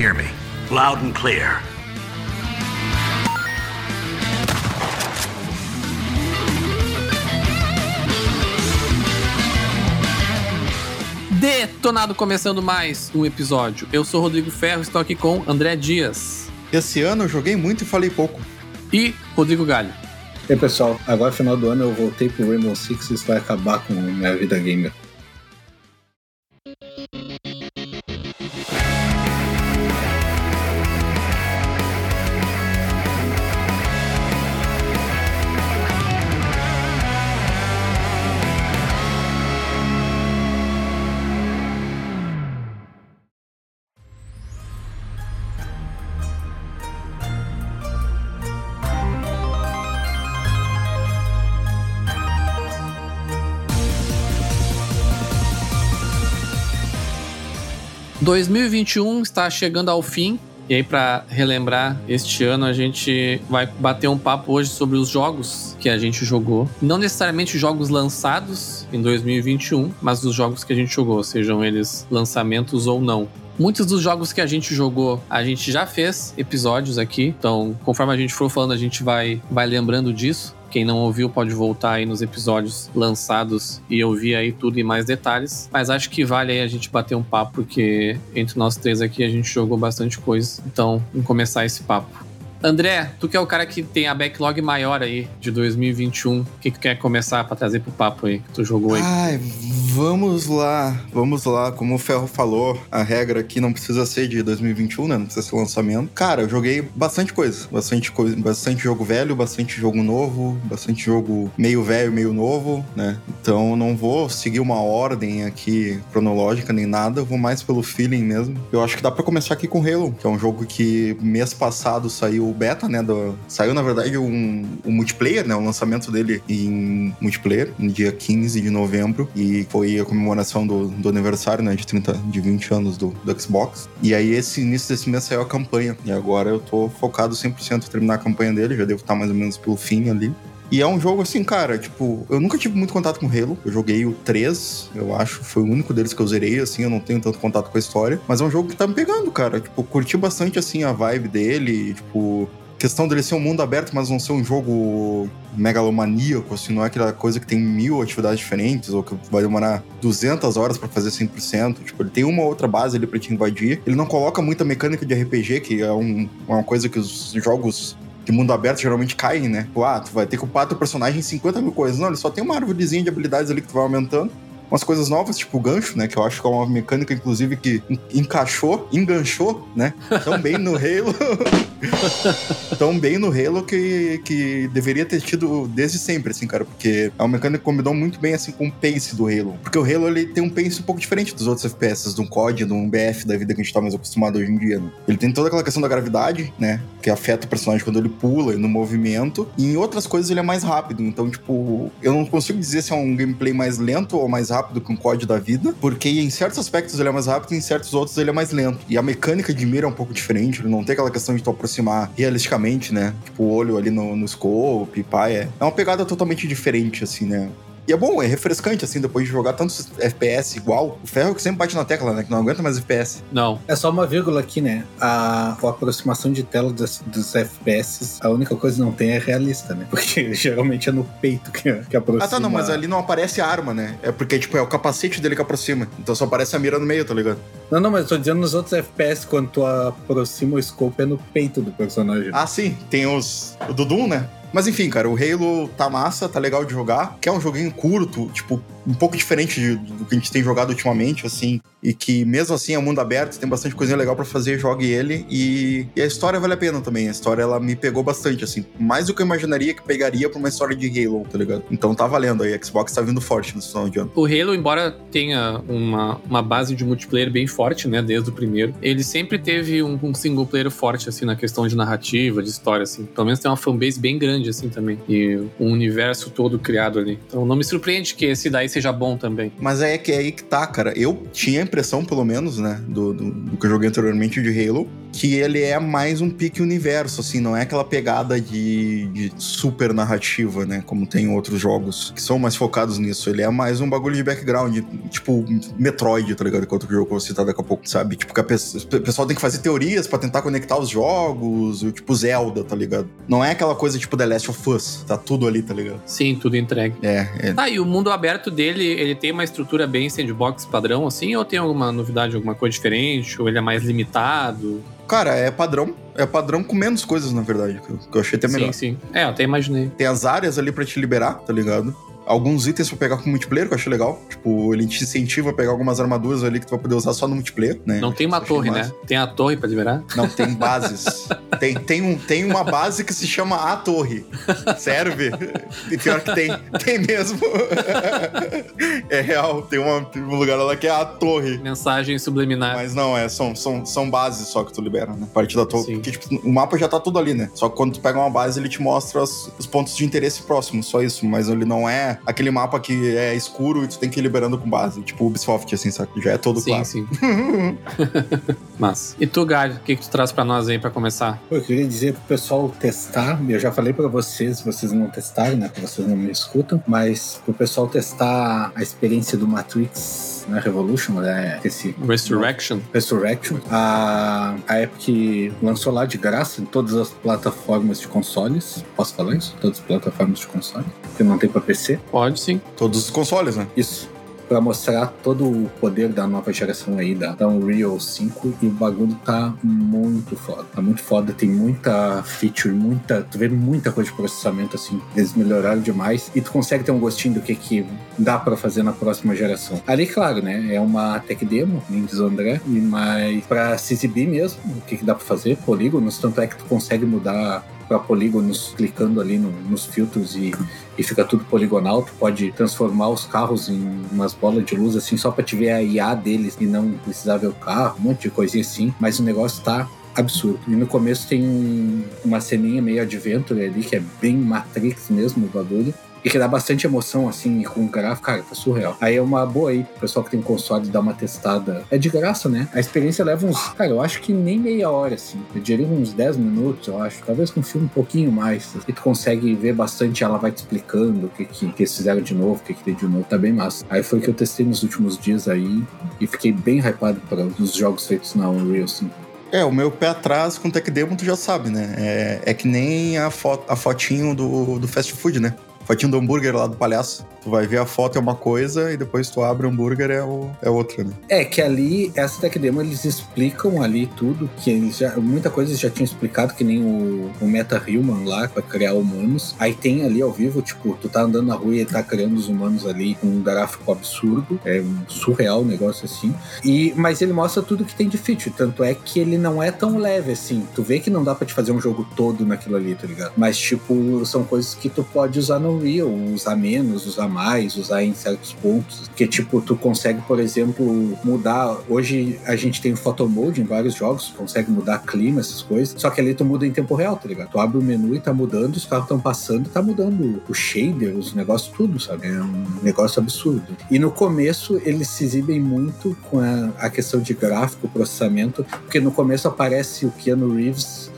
hear me? Loud and clear. Detonado começando mais um episódio. Eu sou Rodrigo Ferro, estou aqui com André Dias Esse ano eu joguei muito e falei pouco. e Rodrigo Galho. E aí, pessoal, agora final do ano eu voltei pro Rainbow Six e isso vai acabar com minha vida gamer. – 2021 está chegando ao fim. E aí, para relembrar, este ano a gente vai bater um papo hoje sobre os jogos que a gente jogou. Não necessariamente jogos lançados em 2021, mas os jogos que a gente jogou, sejam eles lançamentos ou não. Muitos dos jogos que a gente jogou, a gente já fez episódios aqui. Então, conforme a gente for falando, a gente vai, vai lembrando disso. Quem não ouviu pode voltar aí nos episódios lançados e ouvir aí tudo em mais detalhes. Mas acho que vale aí a gente bater um papo, porque entre nós três aqui a gente jogou bastante coisa. Então, vamos começar esse papo. André, tu que é o cara que tem a backlog maior aí de 2021, o que, tu quer começar pra trazer pro papo aí que tu jogou aí? Ai, vamos lá, vamos lá. Como o Ferro falou, a regra aqui não precisa ser de 2021, né? Não precisa ser lançamento. Cara, eu joguei bastante coisa. Bastante coisa, bastante jogo velho, bastante jogo novo, bastante jogo meio velho, meio novo, né? Então não vou seguir uma ordem aqui cronológica nem nada, eu vou mais pelo feeling mesmo. Eu acho que dá pra começar aqui com Halo, que é um jogo que mês passado saiu o beta, né? Do, saiu, na verdade, um, um multiplayer, né? O lançamento dele em multiplayer, no dia 15 de novembro. E foi a comemoração do, do aniversário, né? De 30, de 20 anos do, do Xbox. E aí, esse início desse mês saiu a campanha. E agora eu tô focado 100% em terminar a campanha dele. Já devo estar mais ou menos pelo fim ali. E é um jogo assim, cara, tipo, eu nunca tive muito contato com Halo. Eu joguei o 3, eu acho, foi o único deles que eu zerei, assim, eu não tenho tanto contato com a história. Mas é um jogo que tá me pegando, cara. Tipo, curti bastante, assim, a vibe dele, tipo. Questão dele ser um mundo aberto, mas não ser um jogo megalomaníaco, assim, não é aquela coisa que tem mil atividades diferentes, ou que vai demorar 200 horas pra fazer 100%. Tipo, ele tem uma outra base ali pra te invadir. Ele não coloca muita mecânica de RPG, que é um- uma coisa que os jogos de mundo aberto geralmente caem, né? Tipo, ah, tu vai ter que upar teu personagem em 50 mil coisas. Não, ele só tem uma árvorezinha de habilidades ali que tu vai aumentando. Umas coisas novas, tipo o gancho, né? Que eu acho que é uma mecânica, inclusive, que en- encaixou, enganchou, né? Tão bem no Halo. tão bem no Halo que, que deveria ter tido desde sempre, assim, cara. Porque é uma mecânica que combinou muito bem, assim, com o pace do Halo. Porque o Halo, ele tem um pace um pouco diferente dos outros FPS, de um COD, de um BF da vida que a gente tá mais acostumado hoje em dia, né? Ele tem toda aquela questão da gravidade, né? Que afeta o personagem quando ele pula e no movimento. E em outras coisas ele é mais rápido. Então, tipo, eu não consigo dizer se é um gameplay mais lento ou mais rápido que um COD da vida. Porque em certos aspectos ele é mais rápido e em certos outros ele é mais lento. E a mecânica de mira é um pouco diferente. Ele não tem aquela questão de tu aproximar realisticamente, né? Tipo, o olho ali no, no scope, pá. É, é uma pegada totalmente diferente, assim, né? E é bom, é refrescante, assim, depois de jogar tantos FPS igual. O ferro que sempre bate na tecla, né? Que não aguenta mais FPS. Não. É só uma vírgula aqui, né? A, a aproximação de tela dos, dos FPS, a única coisa que não tem é realista, né? Porque geralmente é no peito que, que aproxima. Ah, tá, não, mas ali não aparece a arma, né? É porque, tipo, é o capacete dele que aproxima. Então só aparece a mira no meio, tá ligado? Não, não, mas eu tô dizendo nos outros FPS, quando tu aproxima o scope é no peito do personagem. Ah, sim, tem os. O do Doom, né? Mas enfim, cara, o Halo tá massa, tá legal de jogar. Que é um joguinho curto, tipo, um pouco diferente de- do que a gente tem jogado ultimamente, assim. E que mesmo assim é mundo aberto, tem bastante coisinha legal pra fazer, jogue ele. E, e a história vale a pena também. A história, ela me pegou bastante, assim. Mais do que eu imaginaria que pegaria pra uma história de Halo, tá ligado? Então tá valendo aí. A Xbox tá vindo forte nesse final de ano. O Halo, embora tenha uma, uma base de multiplayer bem forte, né, desde o primeiro, ele sempre teve um, um single player forte, assim, na questão de narrativa, de história, assim. Pelo menos tem uma fanbase bem grande, assim, também. E um universo todo criado ali. Então não me surpreende que esse daí seja bom também. Mas é que é aí que tá, cara. Eu tinha a impressão, pelo menos, né, do, do, do que eu joguei anteriormente de Halo, que ele é mais um pique universo, assim, não é aquela pegada de, de super narrativa, né? Como tem outros jogos que são mais focados nisso. Ele é mais um bagulho de background, tipo Metroid, tá ligado? Que é outro jogo que eu vou citar daqui a pouco, sabe? Tipo, que a pessoa, o pessoal tem que fazer teorias para tentar conectar os jogos, tipo Zelda, tá ligado? Não é aquela coisa tipo The Last of Us, tá tudo ali, tá ligado? Sim, tudo entregue. É, é. Ah, e o mundo aberto dele, ele tem uma estrutura bem sandbox padrão, assim, ou tem alguma novidade, alguma coisa diferente? Ou ele é mais limitado? Cara, é padrão. É padrão com menos coisas, na verdade, que eu, achei até melhor. Sim, sim. É, até imaginei. Tem as áreas ali pra te liberar, tá ligado? Alguns itens pra pegar com multiplayer, que eu achei legal. Tipo, ele te incentiva a pegar algumas armaduras ali que tu vai poder usar só no multiplayer, né? Não tem uma torre, né? Tem a torre pra liberar? Não, tem bases. tem, tem, um, tem uma base que se chama A Torre. Serve? E pior que tem. Tem mesmo. é real. Tem, uma, tem um lugar lá que é A Torre. Mensagem subliminar. Mas não, é, são, são, são bases só que tu libera, né? A partir da torre. Sim. Porque, tipo, o mapa já tá tudo ali, né? Só que quando tu pega uma base, ele te mostra os, os pontos de interesse próximos, só isso. Mas ele não é aquele mapa que é escuro e tu tem que ir liberando com base. Tipo Ubisoft, assim, sabe? Já é todo sim, claro. sim. Mas. E tu, Galho, o que, que tu traz pra nós aí pra começar? Eu queria dizer pro pessoal testar, eu já falei pra vocês, vocês não testaram, né? Porque vocês não me escutam, mas pro pessoal testar a experiência do Matrix né, Revolution, né? Esse Resurrection? Resurrection. A, a Epic lançou lá de graça em todas as plataformas de consoles. Posso falar isso? Todas as plataformas de console. Porque não tem pra PC. Pode sim. Todos os consoles, né? Isso. Pra mostrar todo o poder da nova geração aí, da, Unreal 5. E o bagulho tá muito foda. Tá muito foda. Tem muita feature, muita. Tu vê muita coisa de processamento, assim. Eles melhoraram demais. E tu consegue ter um gostinho do que, que dá pra fazer na próxima geração. Ali, claro, né? É uma tech demo, nem diz o André. Mas pra se exibir mesmo, o que, que dá pra fazer? Polígonos. Tanto é que tu consegue mudar para polígonos clicando ali no- nos filtros e, e fica tudo poligonal. Tu pode transformar os carros em umas bolas de luz assim só para te ver a IA deles e não precisar ver o carro, um monte de coisinha assim. Mas o negócio tá absurdo. E no começo tem um- uma ceninha meio adventure ali que é bem Matrix mesmo o bagulho. E que dá bastante emoção, assim, com o gráfico, cara, tá surreal. Aí é uma boa aí, pro pessoal que tem console dar uma testada. É de graça, né? A experiência leva uns, cara, eu acho que nem meia hora, assim. Eu diria uns 10 minutos, eu acho. Talvez com um filme um pouquinho mais. E tu consegue ver bastante, ela vai te explicando o que, que, que eles fizeram de novo, o que, que tem de novo. Tá bem massa. Aí foi o que eu testei nos últimos dias aí. E fiquei bem hypado para os jogos feitos na Unreal 5. É, o meu pé atrás com Tech Demo, tu já sabe, né? É, é que nem a, fo a fotinho do, do fast food, né? Fotinho do hambúrguer lá do palhaço. Tu vai ver a foto é uma coisa e depois tu abre o hambúrguer é, o, é outra, né? É, que ali, essa tech demo, eles explicam ali tudo, que eles já, muita coisa eles já tinham explicado, que nem o, o Meta Human lá, pra criar humanos. Aí tem ali ao vivo, tipo, tu tá andando na rua e ele tá criando os humanos ali com um gráfico absurdo, é um surreal negócio assim. E, mas ele mostra tudo que tem de feature, tanto é que ele não é tão leve assim. Tu vê que não dá pra te fazer um jogo todo naquilo ali, tá ligado? Mas, tipo, são coisas que tu pode usar no Unreal, usar menos, usar mais, usar em certos pontos. Porque, tipo, tu consegue, por exemplo, mudar. Hoje a gente tem photo mode em vários jogos, tu consegue mudar clima, essas coisas. Só que ali tu muda em tempo real, tá ligado? Tu abre o menu e tá mudando, os carros estão passando, tá mudando o shader, os negócios, tudo, sabe? É um negócio absurdo. E no começo eles se exibem muito com a, a questão de gráfico, processamento, porque no começo aparece o Keanu Reeves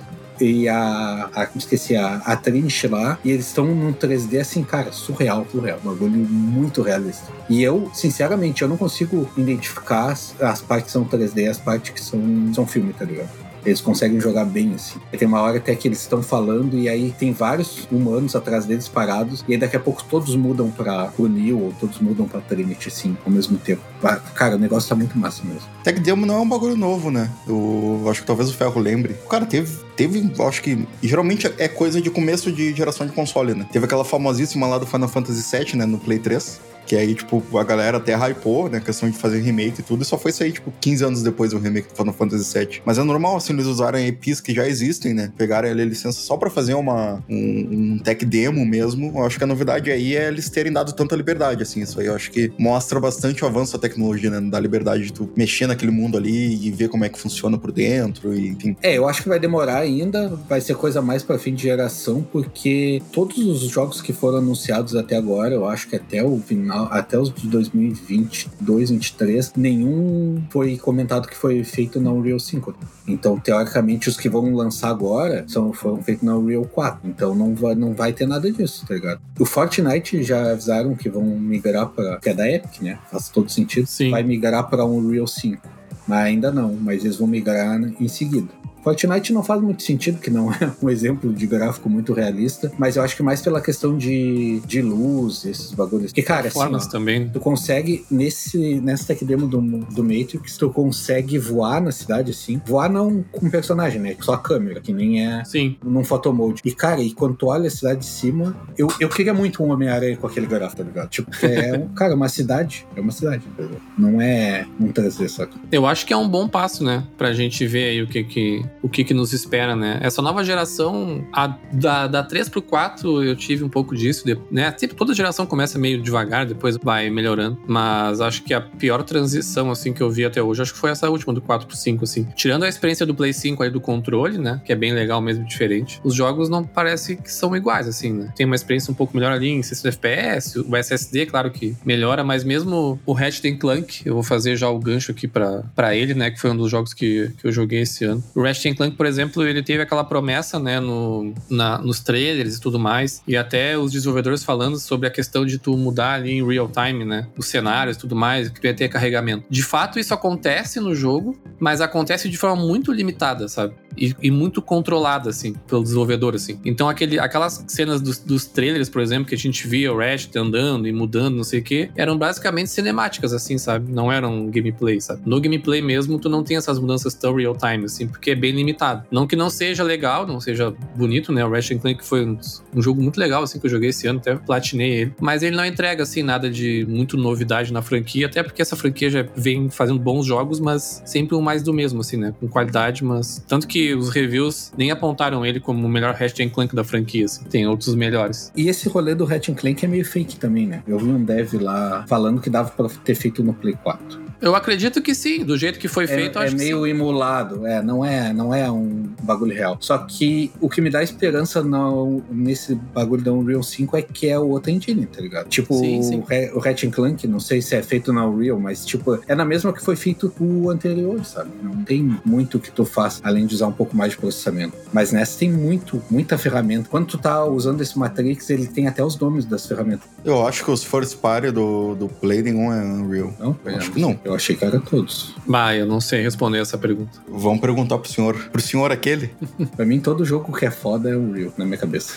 e a, a esqueci, a, a Trinity lá, e eles estão num 3D assim, cara, surreal, surreal, um bagulho muito realista. E eu, sinceramente, eu não consigo identificar as, as partes que são 3D e as partes que são, são filme, tá ligado? Eles conseguem jogar bem, assim. Tem uma hora até que eles estão falando e aí tem vários humanos atrás deles parados e aí daqui a pouco todos mudam pra pro Neo ou todos mudam pra Trinity, assim, ao mesmo tempo. Ah, Cara, o negócio tá muito massa mesmo. Tech Demo não é um bagulho novo, né? Eu acho que talvez o Ferro lembre. Cara, teve, teve, acho que. Geralmente é coisa de começo de geração de console, né? Teve aquela famosíssima lá do Final Fantasy VII, né? No Play 3. Que aí, tipo, a galera até hypou, né? Questão de fazer remake e tudo. E só foi sair, tipo, 15 anos depois do remake do Final Fantasy VII. Mas é normal, assim, eles usarem IPs que já existem, né? Pegarem ali a licença só pra fazer uma, um, um tech demo mesmo. Eu acho que a novidade aí é eles terem dado tanta liberdade, assim. Isso aí eu acho que mostra bastante o avanço da tecnologia, né? Da liberdade de tu mexer naquele mundo ali e ver como é que funciona por dentro, e enfim. É, eu acho que vai demorar ainda, vai ser coisa mais para fim de geração, porque todos os jogos que foram anunciados até agora, eu acho que até o final, até os de 2022, 2023, nenhum foi comentado que foi feito na Unreal 5. Então, teoricamente, os que vão lançar agora são, foram feitos na Unreal 4. Então, não vai, não vai ter nada disso, tá ligado? O Fortnite já avisaram que vão migrar para que é da Epic, né? Faz todo sentido. Sim. Vai migrar para Unreal 5. Mas ainda não, mas eles vão migrar em seguida. Fortnite não faz muito sentido, que não é um exemplo de gráfico muito realista, mas eu acho que mais pela questão de, de luz, esses bagulhos. Que, cara, assim, ó, também. tu consegue, nesse, nessa tech demo do, do Matrix, tu consegue voar na cidade, assim. Voar não com personagem, né? Só a câmera, que nem é Sim. num photomode. E, cara, e quando tu olha a cidade de cima, eu, eu queria muito um Homem-Aranha com aquele gráfico, tá ligado? Tipo, é, um, cara, uma cidade. É uma cidade, ligado? Não é um 3D, saca? Eu acho que é um bom passo, né? Pra gente ver aí o que que, o que, que nos espera, né? Essa nova geração, a, da, da 3 pro 4, eu tive um pouco disso, né? Sempre toda geração começa meio devagar, depois vai melhorando. Mas acho que a pior transição, assim, que eu vi até hoje, acho que foi essa última, do 4 pro 5, assim. Tirando a experiência do Play 5 aí do controle, né? Que é bem legal mesmo, diferente. Os jogos não parece que são iguais, assim, né? Tem uma experiência um pouco melhor ali em 60 FPS, o SSD, claro que melhora, mas mesmo o Ratchet Clank, eu vou fazer já o gancho aqui pra ele, né? Que foi um dos jogos que, que eu joguei esse ano. O Ratchet Clank, por exemplo, ele teve aquela promessa, né? No, na, nos trailers e tudo mais. E até os desenvolvedores falando sobre a questão de tu mudar ali em real time, né? Os cenários e tudo mais, que tu ia ter carregamento. De fato, isso acontece no jogo, mas acontece de forma muito limitada, sabe? E, e muito controlada, assim, pelo desenvolvedor, assim. Então, aquele, aquelas cenas dos, dos trailers, por exemplo, que a gente via o Ratchet andando e mudando, não sei o quê, eram basicamente cinemáticas, assim, sabe? Não eram gameplay, sabe? No gameplay mesmo, tu não tem essas mudanças tão real time, assim, porque é bem limitado. Não que não seja legal, não seja bonito, né? O Ratchet Clank foi um, um jogo muito legal, assim, que eu joguei esse ano, até platinei ele. Mas ele não entrega, assim, nada de muito novidade na franquia, até porque essa franquia já vem fazendo bons jogos, mas sempre o mais do mesmo, assim, né? Com qualidade, mas... Tanto que os reviews nem apontaram ele como o melhor Ratchet Clank da franquia, assim. Tem outros melhores. E esse rolê do Ratchet Clank é meio fake também, né? Eu vi um dev lá falando que dava pra ter feito no Play 4. Eu acredito que sim, do jeito que foi feito, eu é, é acho que meio sim. emulado, é, não é, não é um bagulho real. Só que o que me dá esperança no, nesse bagulho da Unreal 5 é que é o outro engine, tá ligado? Tipo, Sim, sim. o, Ratchet Clank, não sei se é feito na Unreal, mas tipo, é na mesma que foi feito o anterior, sabe? Não tem muito que tu faça, além de usar um pouco mais de processamento. Mas nessa tem muito, muita ferramenta. Quando tu tá usando esse Matrix, ele tem até os nomes das ferramentas. Eu acho que os first party do, do Play nenhum é Unreal. Não? Acho que não. Eu achei que era todos. Bah, eu não sei responder essa pergunta. Vamos perguntar pro senhor. Pro senhor aquele? Pra mim, todo jogo que é foda é Unreal, na minha cabeça.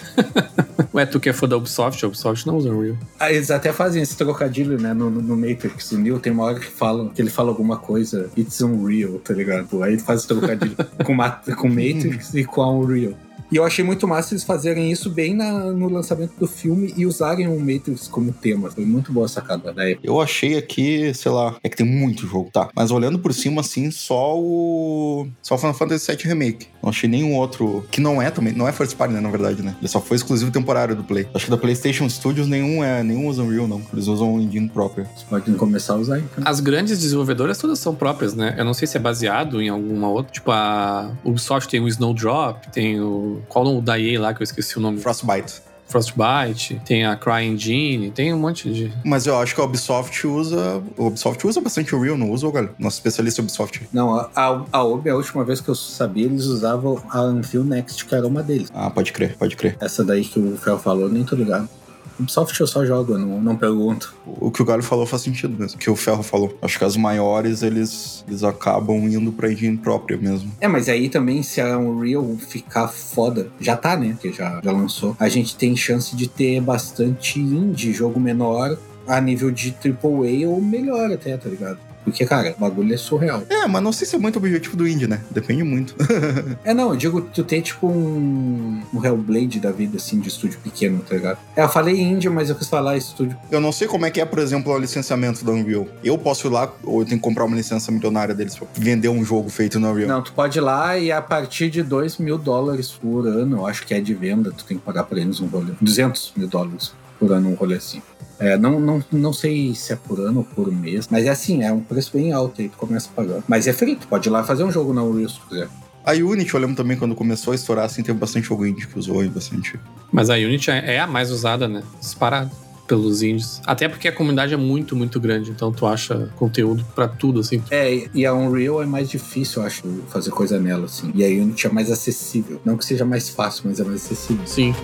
Ué, tu que é fã da Ubisoft? A Ubisoft não usa Unreal. Ah, Eles até fazem esse trocadilho, né? No, no, no Matrix. O Neo tem uma hora que, fala, que ele fala alguma coisa, it's unreal, tá ligado? Aí ele faz esse trocadilho com, com Matrix e com a Unreal. E eu achei muito massa eles fazerem isso bem na- no lançamento do filme e usarem o Matrix como tema. Foi muito boa a sacada da época. Eu achei aqui, sei lá, é que tem muito jogo, tá? Mas olhando por cima, assim, só o. Só o Final Fantasy VII Remake. Não achei nenhum outro. Que não é também. Não é First Party, né, na verdade, né? Ele só foi exclusivo temporário do Play. Acho que da PlayStation Studios nenhum é. Nenhum usa Unreal, não. Eles usam o engine próprio. Vocês podem começar a usar então. As grandes desenvolvedoras todas são próprias, né? Eu não sei se é baseado em alguma outra. Tipo, a Ubisoft tem o Snowdrop, tem o. Qual o da EA lá que eu esqueci o nome? Frostbite. Frostbite, tem a CryEngine, tem um monte de. Mas eu acho que a Ubisoft usa. O Ubisoft usa bastante o Unreal, não usa, galera? Nosso especialista Ubisoft. Não, a, a, a Obi, a última vez que eu sabia, eles usavam a Unreal Next, que era uma deles. Ah, pode crer, pode crer. Essa daí que o Fel falou, nem tô ligado. Ubisoft eu só jogo, eu não, não pergunto. O que o Galho falou faz sentido mesmo. O que o Ferro falou. Acho que as maiores, eles, eles acabam indo pra engine própria mesmo. É, mas aí também, se a Unreal ficar foda, já tá, né? Que já, já lançou. A gente tem chance de ter bastante indie, jogo menor, a nível de AAA ou melhor até, tá ligado? Porque, cara, o bagulho é surreal. É, mas não sei se é muito o objetivo do indie, né? Depende muito. É, não, eu digo, tu tem tipo um, um Hellblade da vida, assim, de estúdio pequeno, tá ligado? É, eu falei indie, mas eu quis falar estúdio. Eu não sei como é que é, por exemplo, o licenciamento da Unreal. Eu posso ir lá, ou eu tenho que comprar uma licença milionária deles pra vender um jogo feito na Unreal. Não, tu pode ir lá e a partir de 2 mil dólares por ano, eu acho que é de venda, tu tem que pagar pra eles um rolê. 200 mil dólares por ano, um rolê assim. É, não, não, não sei se é por ano ou por mês, mas é assim, é um preço bem alto aí, tu começa a pagar. Mas é free, tu pode ir lá fazer um jogo na Unreal se tu quiser. A Unity, eu lembro também quando começou a estourar, assim, teve bastante jogo indie que usou e bastante. Mas a Unity é é a mais usada, né? Disparado pelos indies. Até porque a comunidade é muito, muito grande. Então tu acha conteúdo pra tudo, assim. É, e a Unreal é mais difícil, eu acho, fazer coisa nela, assim. E a Unity é mais acessível. Não que seja mais fácil, mas é mais acessível. Sim.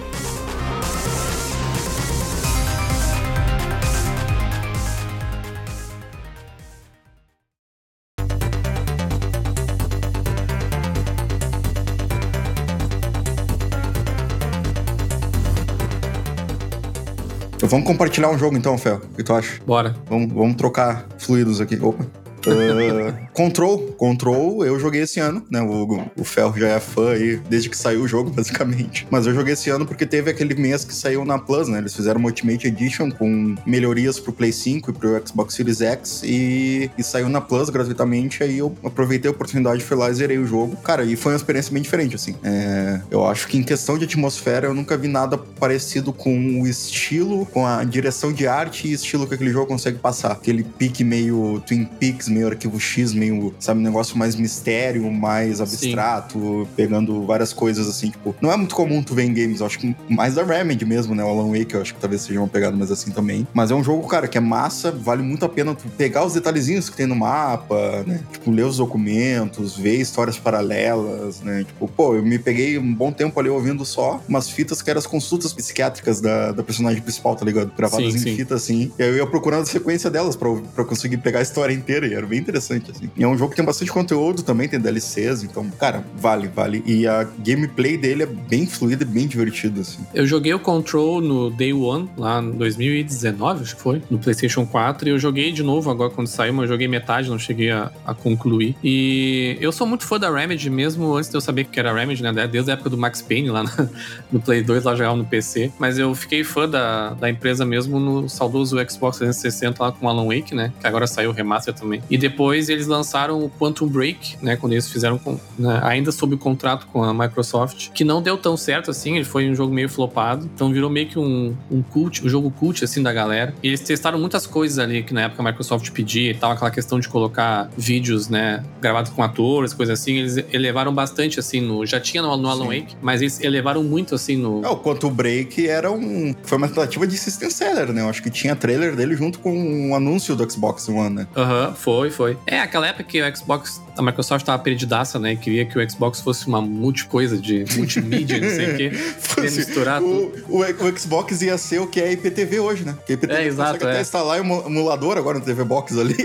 Vamos compartilhar um jogo então, Fel. O que tu acha? Bora. Vamos, vamos trocar fluidos aqui. Opa. Uh, Control, Control, eu joguei esse ano, né? O, o Ferro já é fã aí desde que saiu o jogo, basicamente. Mas eu joguei esse ano porque teve aquele mês que saiu na Plus, né? Eles fizeram uma Ultimate Edition com melhorias pro Play 5 e pro Xbox Series X e, e saiu na Plus gratuitamente. Aí eu aproveitei a oportunidade, fui lá e zerei o jogo. Cara, e foi uma experiência bem diferente, assim. É, eu acho que em questão de atmosfera, eu nunca vi nada parecido com o estilo, com a direção de arte e estilo que aquele jogo consegue passar. Aquele pique meio Twin Peaks, meio arquivo X, meio, sabe, um negócio mais mistério, mais abstrato, pegando várias coisas assim, tipo, não é muito comum tu ver em games, eu acho que mais da Remedy mesmo, né, o Alan Wake, eu acho que talvez seja uma pegada mais assim também, mas é um jogo, cara, que é massa, vale muito a pena tu pegar os detalhezinhos que tem no mapa, né, tipo, ler os documentos, ver histórias paralelas, né, tipo, pô, eu me peguei um bom tempo ali ouvindo só umas fitas que eram as consultas psiquiátricas da, da personagem principal, tá ligado? Gravadas Sim, em sim. fita, assim, e aí eu ia procurando a sequência delas pra, pra conseguir pegar a história inteira, e bem interessante, assim. E é um jogo que tem bastante conteúdo também, tem DLCs, então, cara, vale, vale. E a gameplay dele é bem fluida e bem divertido, assim. Eu joguei o Control no Day One, lá em 2019, acho que foi, no PlayStation 4. E eu joguei de novo agora quando saiu, mas eu joguei metade, não cheguei a, a concluir. E eu sou muito fã da Remedy, mesmo antes de eu saber que era Remedy, né? Desde a época do Max Payne lá na- no Play 2, lá jogava no PC. Mas eu fiquei fã da, da empresa mesmo no saudoso Xbox 360 lá com Alan Wake, né? Que agora saiu o remaster também. E depois eles lançaram o Quantum Break, né? Quando eles fizeram com, né, ainda sob contrato com a Microsoft, que não deu tão certo assim, ele foi um jogo meio flopado. Então virou meio que um, um cult, um jogo cult assim da galera. E eles testaram muitas coisas ali que na época a Microsoft pedia e tal, aquela questão de colocar vídeos, né, gravados com atores, coisas assim. Eles elevaram bastante assim no. Já tinha no, no Alan Sim. Wake, mas eles elevaram muito assim no. É, o Quantum Break era um. Foi uma tentativa de system seller, né? Eu acho que tinha trailer dele junto com um anúncio do Xbox One, né? Aham, foi, foi. É, aquela época que o Xbox, a Microsoft tava perdidaça, né? Queria que o Xbox fosse uma multi-coisa de multimídia, não sei o quê. Fosse- misturar tudo. o, o, o Xbox ia ser o que é IPTV hoje, né? Porque a IPTV É, exato, consegue até é. instalar o emu- emulador agora no TV Box ali.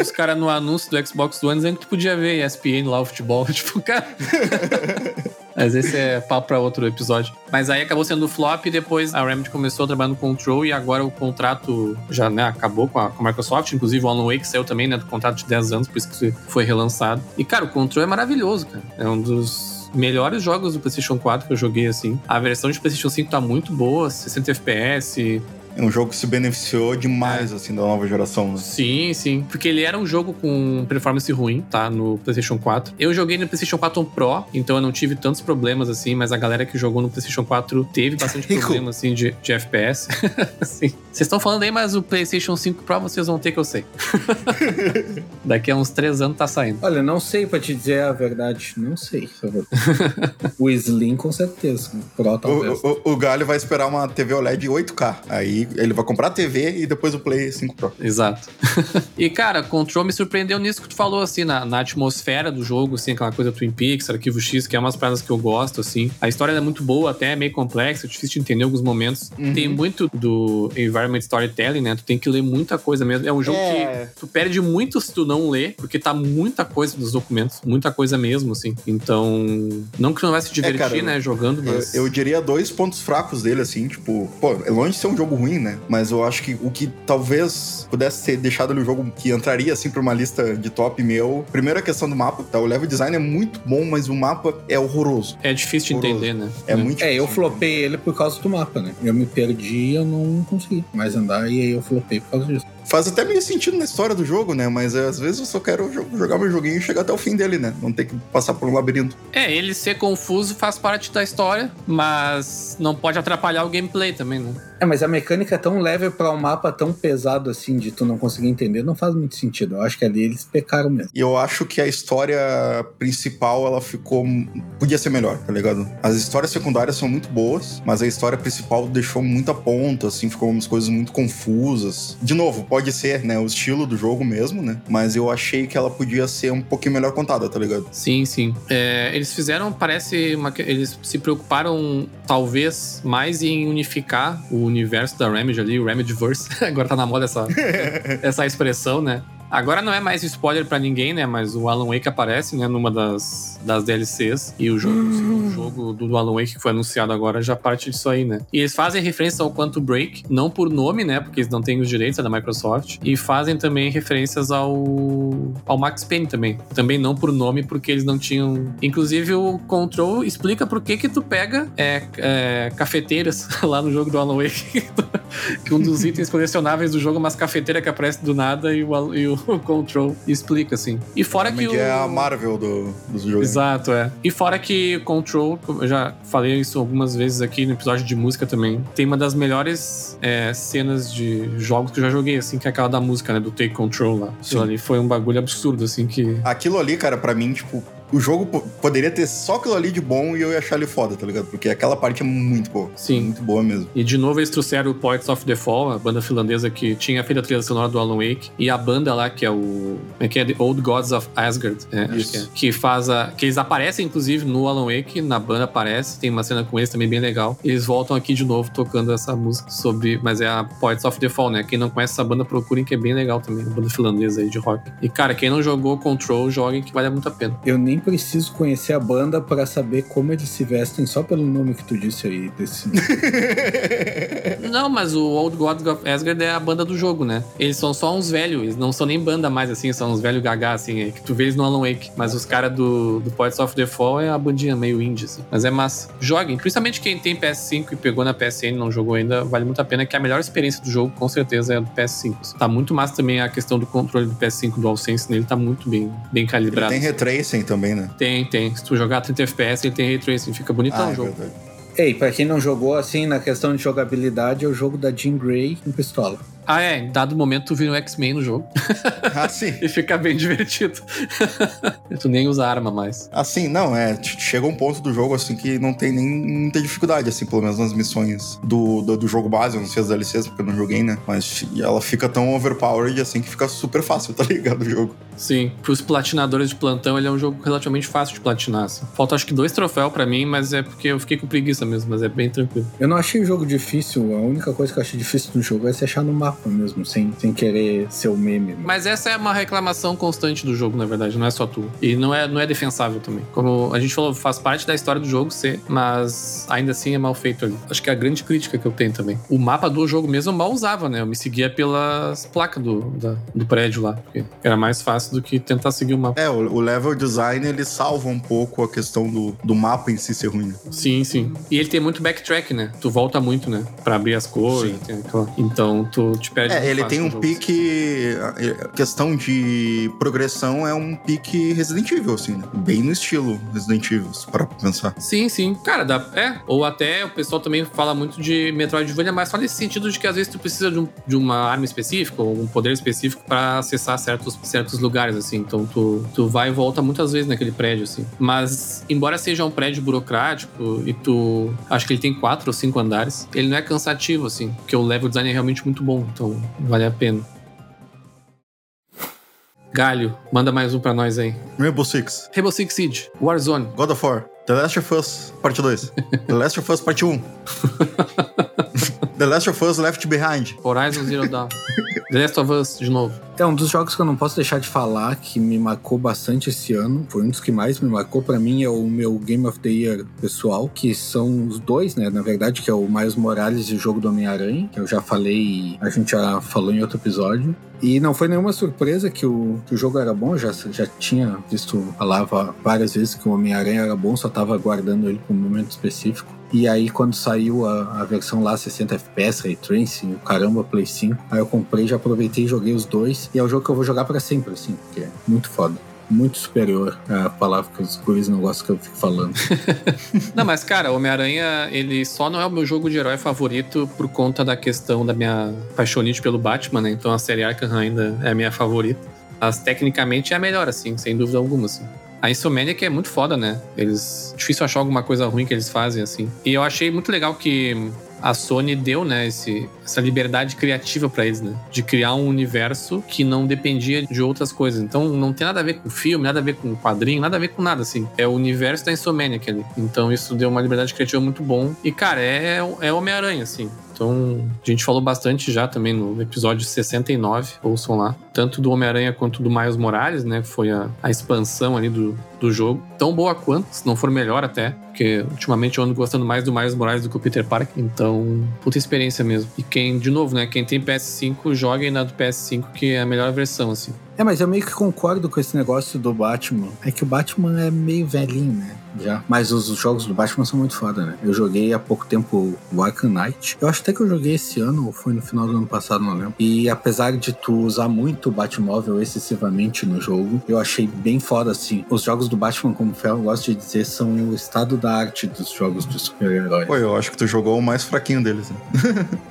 Os caras no anúncio do Xbox One dizendo que tu podia ver ESPN lá, o futebol. Tipo, cara. Mas esse é papo pra outro episódio. Mas aí acabou sendo flop e depois a Remedy começou a trabalhar no Control e agora o contrato já né, acabou com a, com a Microsoft. Inclusive o Alan Wake saiu também, né? Do contrato de 10 anos, por isso que foi relançado. E, cara, o Control é maravilhoso, cara. É um dos melhores jogos do PlayStation 4 que eu joguei assim. A versão de PlayStation 5 tá muito boa, 60 FPS, É um jogo que se beneficiou demais, assim, da nova geração, né? Sim, sim. Porque ele era um jogo com performance ruim, tá? No PlayStation 4. Eu joguei no PlayStation 4 Pro, então eu não tive tantos problemas assim, mas a galera que jogou no PlayStation 4 teve bastante problema assim de, de FPS. Vocês estão falando aí, mas o PlayStation 5 Pro vocês vão ter que eu sei. Daqui a uns três anos tá saindo. Olha, não sei pra te dizer a verdade. Não sei. o Slim, com certeza. O Pro, talvez. O, o, o Galho vai esperar uma TV OLED 8K. Aí ele vai comprar a TV e depois o Play 5 Pro. Exato. e, cara, Control me surpreendeu nisso que tu falou, assim, na, na atmosfera do jogo, assim, aquela coisa Twin Peaks, Arquivo X, que é umas paradas que eu gosto, assim. A história é muito boa, até é meio complexa, é difícil de entender em alguns momentos. Uhum. Tem muito do environment storytelling, né? Tu tem que ler muita coisa mesmo. É um jogo É. que tu perde muito se tu não ler, porque tá muita coisa nos documentos, muita coisa mesmo, assim. Então, não que tu não vai se divertir, cara, né, jogando, Eu, mas... eu diria dois pontos fracos dele, assim, tipo, pô, é longe de ser um jogo ruim, né? Mas eu acho que o que talvez pudesse ter deixado ali o jogo que entraria, assim, pra uma lista de top meu. Primeiro a questão do mapa, tá? O level design é muito bom, mas o mapa é horroroso. É difícil de Horroroso. entender, né? É muito É, eu difícil. flopei ele por causa do mapa, né? Eu me perdi e eu não consegui mais andar, e aí eu flopei por causa disso. Faz até meio sentido na história do jogo, né? Mas é, às vezes eu só quero jo- jogar meu joguinho e chegar até o fim dele, né? Não ter que passar por um labirinto. É, ele ser confuso faz parte da história, mas não pode atrapalhar o gameplay também, né? É, mas a mecânica é tão leve pra um mapa tão pesado assim de tu não conseguir entender, não faz muito sentido. Eu acho que ali eles pecaram mesmo. E eu acho que a história principal, ela ficou. Podia ser melhor, tá ligado? As histórias secundárias são muito boas, mas a história principal deixou muita ponta, assim, ficou umas coisas muito confusas. De novo, pode ser, né, o estilo do jogo mesmo, né? Mas eu achei que ela podia ser um pouquinho melhor contada, tá ligado? Sim, sim. É, eles fizeram, parece, uma eles se preocuparam talvez mais em unificar o universo da Remedy ali, o Remedyverse. Agora tá na moda essa, essa expressão, né? Agora não é mais spoiler pra ninguém, né? Mas o Alan Wake aparece, né? Numa das, das DLCs. E o jogo, o segundo jogo do, do Alan Wake que foi anunciado agora já parte disso aí, né? E eles fazem referência ao Quantum Break, não por nome, né? Porque eles não têm os direitos é da Microsoft. E fazem também referências ao, ao Max Payne também. Também não por nome, porque eles não tinham. Inclusive, o Control explica por que que tu pega é, é, cafeteiras lá no jogo do Alan Wake. que um dos itens colecionáveis do jogo é umas cafeteiras que aparece do nada e o, e o Control explica, assim. E fora que Realmente o... é a Marvel do, dos jogos. Exato, é. E fora que o Control, eu já falei isso algumas vezes aqui no episódio de música também, tem uma das melhores é, cenas de jogos que eu já joguei, assim, que é aquela da música, né? Do Take Control lá. Isso Sim. ali foi um bagulho absurdo, assim, que. Aquilo ali, cara, pra mim, tipo, o jogo po- poderia ter só aquilo ali de bom e eu ia achar ele foda, tá ligado? Porque aquela parte é muito boa. Sim. Muito boa mesmo. E de novo eles trouxeram o Poets of the Fall, a banda finlandesa que tinha feito a trilha sonora do Alan Wake, e a banda lá que é o. como é que é? The Old Gods of Asgard, é, acho Isso. que é. Que faz a. Que eles aparecem, inclusive, no Alan Wake, na banda aparece, tem uma cena com eles também bem legal. Eles voltam aqui de novo tocando essa música sobre. Mas é a Poets of the Fall, né? Quem não conhece essa banda, procurem que é bem legal também, a banda finlandesa aí de rock. E cara, quem não jogou Control, joguem que vale muito a pena. Eu nem preciso conhecer a banda pra saber como eles se vestem só pelo nome que tu disse aí. Desse... Não, mas o Old Gods of Asgard é a banda do jogo, né? Eles são só uns velhos, eles não são nem banda mais, assim, são uns velhos gagá, assim, é que tu vê eles no Alan Wake. Mas os caras do, do Poets of the Fall é a bandinha meio indie, assim. Mas é massa. Joguem, principalmente quem tem PS5 e pegou na PSN e não jogou ainda, vale muito a pena, que a melhor experiência do jogo, com certeza, é a do PS5. assim. Tá muito massa também a questão do controle do PS5 do DualSense nele, tá muito bem, bem Ele calibrado. tem retracing também, né? tem, tem. Se tu jogar 30 FPS, ele tem Ray Tracing, fica bonitão Ah, o é jogo. verdade. Ei, pra quem não jogou assim, na questão de jogabilidade, é o jogo da Jean Grey com pistola. Ah, é, em dado momento tu vira um X-Men no jogo. Ah, sim. E fica bem divertido. tu nem usa arma mais. Assim, não, é. Chega um ponto do jogo, assim, que não tem nem muita dificuldade, assim, pelo menos nas missões do, do, do jogo base. Eu não sei as DLCs, porque eu não joguei, né? Mas ela fica tão overpowered, assim, que fica super fácil, tá ligado? O jogo. Sim, pros platinadores de plantão, ele é um jogo relativamente fácil de platinar. assim. Falta acho que dois troféus pra mim, mas é porque eu fiquei com preguiça mesmo, mas é bem tranquilo. Eu não achei o jogo difícil, a única coisa que eu achei difícil no jogo é se achar no mapa mesmo, sem, sem querer ser o meme. Mas essa é uma reclamação constante do jogo, na verdade, não é só tu. E não é, não é defensável também. Como a gente falou, faz parte da história do jogo ser, mas ainda assim é mal feito ali. Acho que é a grande crítica que eu tenho também. O mapa do jogo mesmo eu mal usava, né? Eu me seguia pelas placas do, da- do prédio lá, porque era mais fácil do que tentar seguir o mapa. É, o, o level design, ele salva um pouco a questão do, do mapa em si ser ruim. Sim, sim. E ele tem muito backtrack, né? Tu volta muito, né? Pra abrir as cores. Tem aquela- Então tu te. É, ele tem um jogo. pique. A questão de progressão é um pique Resident Evil, assim, né? Bem no estilo Resident Evil, pra pensar. Sim, sim. Cara, dá. É. Ou até o pessoal também fala muito de Metroidvania, mas só nesse sentido de que às vezes tu precisa de, um- de uma arma específica ou um poder específico pra acessar certos, certos lugares, assim. Então tu, tu vai e volta muitas vezes naquele prédio, assim. Mas, embora seja um prédio burocrático e tu. Acho que ele tem quatro ou cinco andares, ele não é cansativo, assim. Porque o level design é realmente muito bom. Então vale a pena. Galho, manda mais um pra nós aí. Rainbow Six, Rainbow Six Siege, Warzone. God of War, The Last of Us, parte 2. The Last of Us, parte 1. The Last of Us Left Behind. Horizon Zero Dawn. The Last of Us, de novo. É um dos jogos que eu não posso deixar de falar, que me marcou bastante esse ano. Foi um dos que mais me marcou pra mim, é o meu Game of the Year pessoal, que são os dois, né? Na verdade, que é o Miles Morales e o jogo do Homem-Aranha, que eu já falei, a gente já falou em outro episódio. E não foi nenhuma surpresa que o, que o jogo era bom, já, já tinha visto, falava várias vezes que o Homem-Aranha era bom, só tava aguardando ele pra um momento específico. E aí, quando saiu a, a versão lá 60 FPS, Ray Tracing, o caramba, Play 5, aí eu comprei, já aproveitei e joguei os dois. E é o jogo que eu vou jogar para sempre, assim, porque é muito foda muito superior à palavra que os guris não gostam que eu fico falando. não, mas cara, Homem-Aranha, ele só não é o meu jogo de herói favorito por conta da questão da minha paixonite pelo Batman, né? Então a série Arkham ainda é a minha favorita. Mas tecnicamente é a melhor, assim, sem dúvida alguma, assim. A Insomniac é muito foda, né? Eles. Difícil achar alguma coisa ruim que eles fazem, assim. E eu achei muito legal que a Sony deu, né, esse, essa liberdade criativa para eles, né? De criar um universo que não dependia de outras coisas. Então não tem nada a ver com filme, nada a ver com quadrinho, nada a ver com nada, assim. É o universo da Insomniac ali. Então isso deu uma liberdade criativa muito bom. E, cara, é, é Homem-Aranha, assim. Então, a gente falou bastante já também no episódio 69, ouçam lá, tanto do Homem-Aranha quanto do Miles Morales, né? Que foi a, a expansão ali do, do jogo. Tão boa quanto, se não for melhor até, porque ultimamente eu ando gostando mais do Miles Morales do que o Peter Parker. Então, puta experiência mesmo. E quem, de novo, né? Quem tem PS5, joga na do PS5, que é a melhor versão, assim. É, mas eu meio que concordo com esse negócio do Batman. É que o Batman é meio velhinho, né? Já. Mas os jogos do Batman são muito foda, né? Eu joguei há pouco tempo o Arkham Knight. Eu acho até que eu joguei esse ano, ou foi no final do ano passado, não lembro. E apesar de tu usar muito o Batmóvel excessivamente no jogo, eu achei bem foda, assim. Os jogos do Batman, como o Fel gosta de dizer, são o estado da arte dos jogos de super-heróis. Pô, eu acho que tu jogou o mais fraquinho deles, né?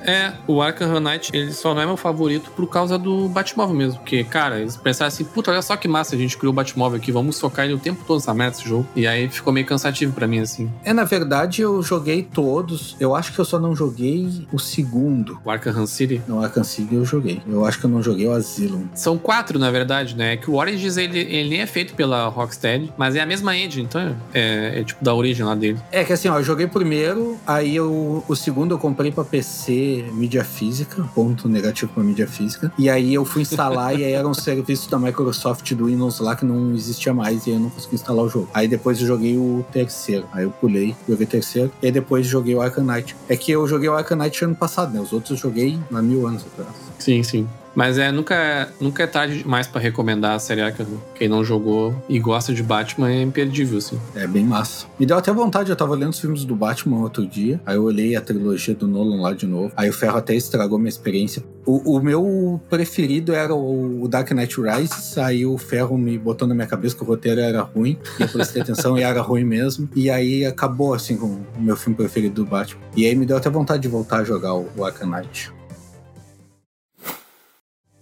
é, o Arkham Knight, ele só não é meu favorito por causa do Batmóvel mesmo. Porque, cara, eles pensaram assim, puta, olha só que massa, a gente criou o Batmóvel aqui, vamos socar ele o tempo todo essa merda desse jogo. E aí ficou meio cansativo para mim, assim. É, na verdade, eu joguei todos. Eu acho que eu só não joguei o segundo. O Arkham City? Não, Arkham City eu joguei. Eu acho que eu não joguei o Asylum. São quatro, na verdade, né? É que o Origins, ele, ele nem é feito pela Rocksteady, mas é a mesma engine, então é, é, tipo da origem lá dele. É que assim, ó, eu joguei o primeiro, aí eu, o segundo eu comprei pra PC mídia física, ponto negativo pra mídia física, e aí eu fui instalar e aí era um serviço da Microsoft do Windows lá que não existia mais e eu não consegui instalar o jogo. Aí depois eu joguei o terceiro, aí eu pulei, joguei o terceiro, e aí depois joguei o Knight. É que eu joguei o Knight ano passado, né? Os outros eu joguei há mil anos atrás. Sim, sim. Mas é nunca, nunca é tarde demais para recomendar a série Arkham. Quem não jogou e gosta de Batman é imperdível, assim. É bem massa. Me deu até vontade, eu tava lendo os filmes do Batman outro dia. Aí eu olhei a trilogia do Nolan lá de novo. Aí o Ferro até estragou minha experiência. O, o meu preferido era o, Dark Knight Rises. Aí o Ferro me botou na minha cabeça que o roteiro era ruim. E eu prestei atenção e era ruim mesmo. E aí acabou, assim, com o meu filme preferido do Batman. E aí me deu até vontade de voltar a jogar o, o Arkham Knight.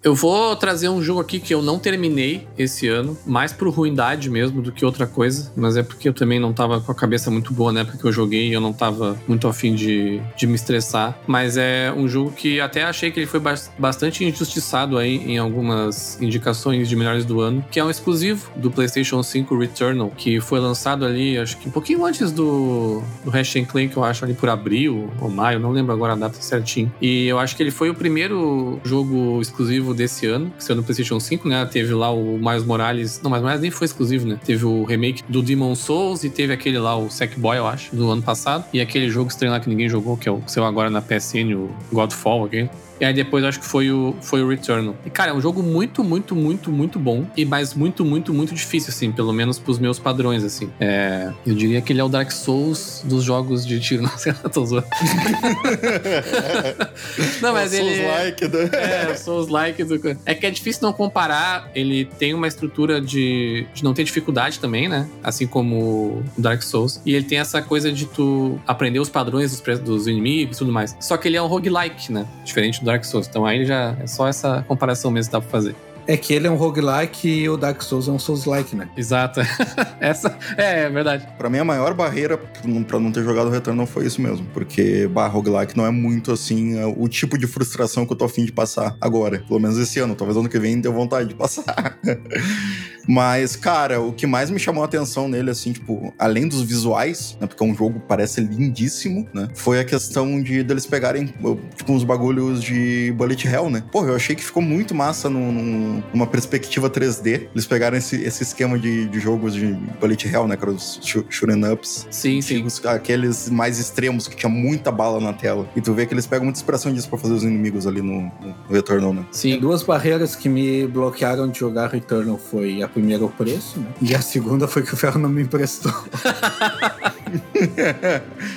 Eu vou trazer um jogo aqui que eu não terminei esse ano, mais por ruindade mesmo do que outra coisa, mas é porque eu também não tava com a cabeça muito boa na época que eu joguei e eu não tava muito afim de, de me estressar. Mas é um jogo que até achei que ele foi bastante injustiçado aí em algumas indicações de melhores do ano, que é um exclusivo do PlayStation 5 Returnal, que foi lançado ali, acho que um pouquinho antes do, do Ratchet Clank, eu acho, ali por abril ou maio, não lembro agora a data certinho. E eu acho que ele foi o primeiro jogo exclusivo desse ano, que saiu no PlayStation 5, né? Teve lá o Miles Morales. Não, mas Morales nem foi exclusivo, né? Teve o remake do Demon Souls e teve aquele lá, o Sackboy, eu acho, do ano passado. E aquele jogo estranho lá que ninguém jogou, que é o que saiu agora na PSN, o Godfall, ok? E aí depois acho que foi o, foi o Returnal. E, cara, é um jogo muito, muito, muito, muito bom. E mais muito, muito, muito difícil, assim. Pelo menos pros meus padrões, assim. É, eu diria que ele é o Dark Souls dos jogos de tiro. Não sei, eu tô zoando. não, mas é ele... Souls-like do... É, Souls-like do... É que é difícil não comparar. Ele tem uma estrutura de, de não ter dificuldade também, né? Assim como o Dark Souls. E ele tem essa coisa de tu aprender os padrões dos, dos inimigos e tudo mais. Só que ele é um roguelike, né? Diferente do Dark Souls. Então aí já é só essa comparação mesmo que dá pra fazer. É que ele é um roguelike e o Dark Souls é um Souls-like, né? Exato. Essa é, é verdade. Pra mim, a maior barreira pra não ter jogado o Return não foi isso mesmo. Porque, bah, roguelike não é muito assim é o tipo de frustração que eu tô afim de passar agora. Pelo menos esse ano. Talvez ano que vem dê vontade de passar. Mas, cara, o que mais me chamou a atenção nele, assim, tipo, além dos visuais, né? Porque é um jogo que parece lindíssimo, né? Foi a questão de deles pegarem, tipo, uns bagulhos de Bullet Hell, né? Pô, eu achei que ficou muito massa num, numa perspectiva 3D. Eles pegaram esse, esse esquema de, de jogos de Bullet Hell, né? Que eram os shooting ups. Sim, sim. aqueles mais extremos que tinha muita bala na tela. E tu vê que eles pegam muita inspiração disso pra fazer os inimigos ali no, no Returnal, né? Sim. Duas barreiras que me bloquearam de jogar Returnal foi a primeira o preço, né? E a segunda foi que o ferro não me emprestou.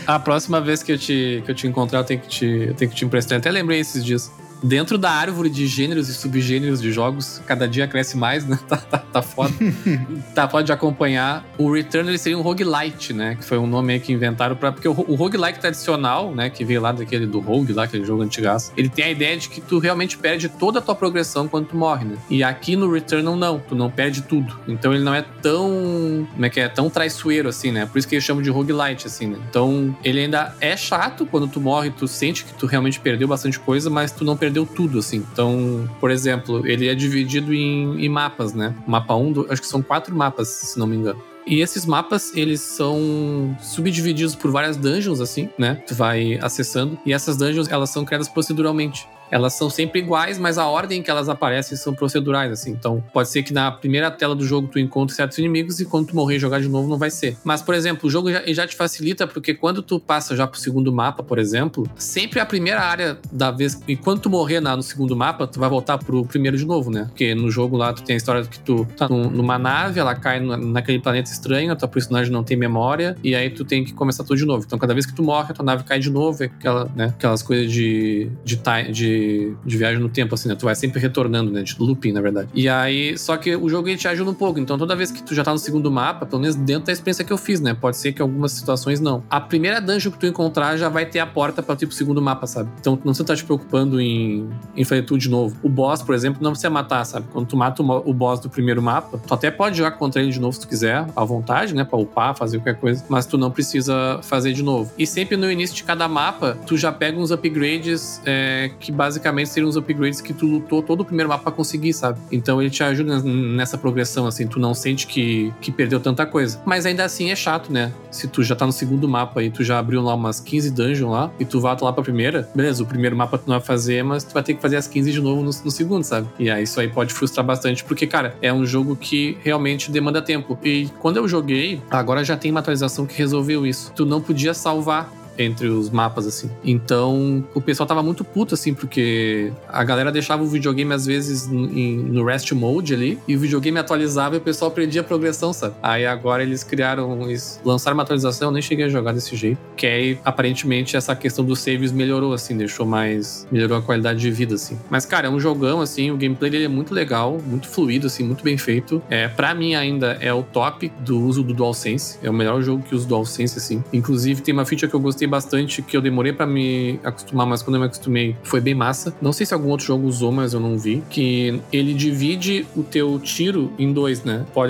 A próxima vez que eu te, que eu te encontrar, eu tenho que te, eu tenho que te emprestar. Eu até lembrei esses dias. Dentro da árvore de gêneros e subgêneros de jogos, cada dia cresce mais, né? Tá, tá, tá foda. tá foda de acompanhar. O Return ele seria um roguelite, né? Que foi um nome aí que inventaram para Porque o, o roguelike tradicional, né? Que veio lá daquele do Rogue, lá, aquele jogo antigaço, ele tem a ideia de que tu realmente perde toda a tua progressão quando tu morre, né? E aqui no Returnal, não. Tu não perde tudo. Então ele não é tão. Como é que é? Tão traiçoeiro assim, né? Por isso que eles chamam de roguelite, assim, né? Então ele ainda é chato quando tu morre, tu sente que tu realmente perdeu bastante coisa, mas tu não perdeu perdeu tudo, assim. Então, por exemplo, ele é dividido em, em mapas, né? Mapa 1, um, acho que são quatro mapas, se não me engano. E esses mapas, eles são subdivididos por várias dungeons, assim, né? Tu vai acessando. E essas dungeons, elas são criadas proceduralmente elas são sempre iguais, mas a ordem que elas aparecem são procedurais, assim. Então, pode ser que na primeira tela do jogo tu encontre certos inimigos e quando tu morrer e jogar de novo não vai ser. Mas, por exemplo, o jogo já, já te facilita porque quando tu passa já pro segundo mapa, por exemplo, sempre a primeira área da vez. E quando tu morrer na, no segundo mapa, tu vai voltar pro primeiro de novo, né? Porque no jogo lá tu tem a história que tu tá numa nave, ela cai no, naquele planeta estranho, a tua personagem não tem memória, e aí tu tem que começar tudo de novo. Então, cada vez que tu morre, a tua nave cai de novo, aquela, né? Aquelas coisas de, de, time, de de, viagem no tempo, assim, né? Tu vai sempre retornando, né? De looping, na verdade. E aí, só que o jogo ele te ajuda um pouco. Então, toda vez que tu já tá no segundo mapa, pelo menos dentro da experiência que eu fiz, né? Pode ser que algumas situações não. A primeira dungeon que tu encontrar já vai ter a porta pra tu ir pro segundo mapa, sabe? Então, não precisa estar tá te preocupando em, em fazer tudo de novo. O boss, por exemplo, não precisa matar, sabe? Quando tu mata o boss do primeiro mapa, tu até pode jogar contra ele de novo se tu quiser, à vontade, né? Pra upar, fazer qualquer coisa. Mas tu não precisa fazer de novo. E sempre no início de cada mapa, tu já pega uns upgrades é, que basicamente seriam uns upgrades que que tu lutou todo o primeiro mapa pra conseguir, sabe? Então ele te ajuda nessa progressão, assim, tu não sente que, que perdeu tanta coisa. Mas ainda assim é chato, né? Se tu já tá no segundo mapa e tu já abriu lá umas 15 dungeons lá e tu volta lá pra primeira, beleza, o primeiro mapa tu não vai fazer, mas tu vai ter que fazer as 15 de novo no, no segundo, sabe? E aí isso aí pode frustrar bastante, porque, cara, é um jogo que realmente demanda tempo. E quando eu joguei, agora já tem uma atualização que resolveu isso. Tu não podia salvar entre os mapas, assim. Então, o pessoal tava muito puto, assim, porque a galera deixava o videogame, às vezes, no rest mode ali, e o videogame atualizava e o pessoal perdia a progressão, sabe? Aí agora eles criaram, eles lançaram uma atualização, eu nem cheguei a jogar desse jeito, que aí, aparentemente, essa questão dos saves melhorou, assim, deixou mais... melhorou a qualidade de vida, assim. Mas, cara, é um jogão, assim, o gameplay dele é muito legal, muito fluido, assim, muito bem feito. É, pra mim, ainda, é o top do uso do DualSense. É o melhor jogo que usa DualSense, assim. Inclusive, tem uma feature que eu gostei bastante, que eu demorei para me acostumar, mas quando eu me acostumei foi bem massa. Não sei se algum outro jogo usou, mas eu não vi. Que ele divide o teu tiro em dois, né? Pode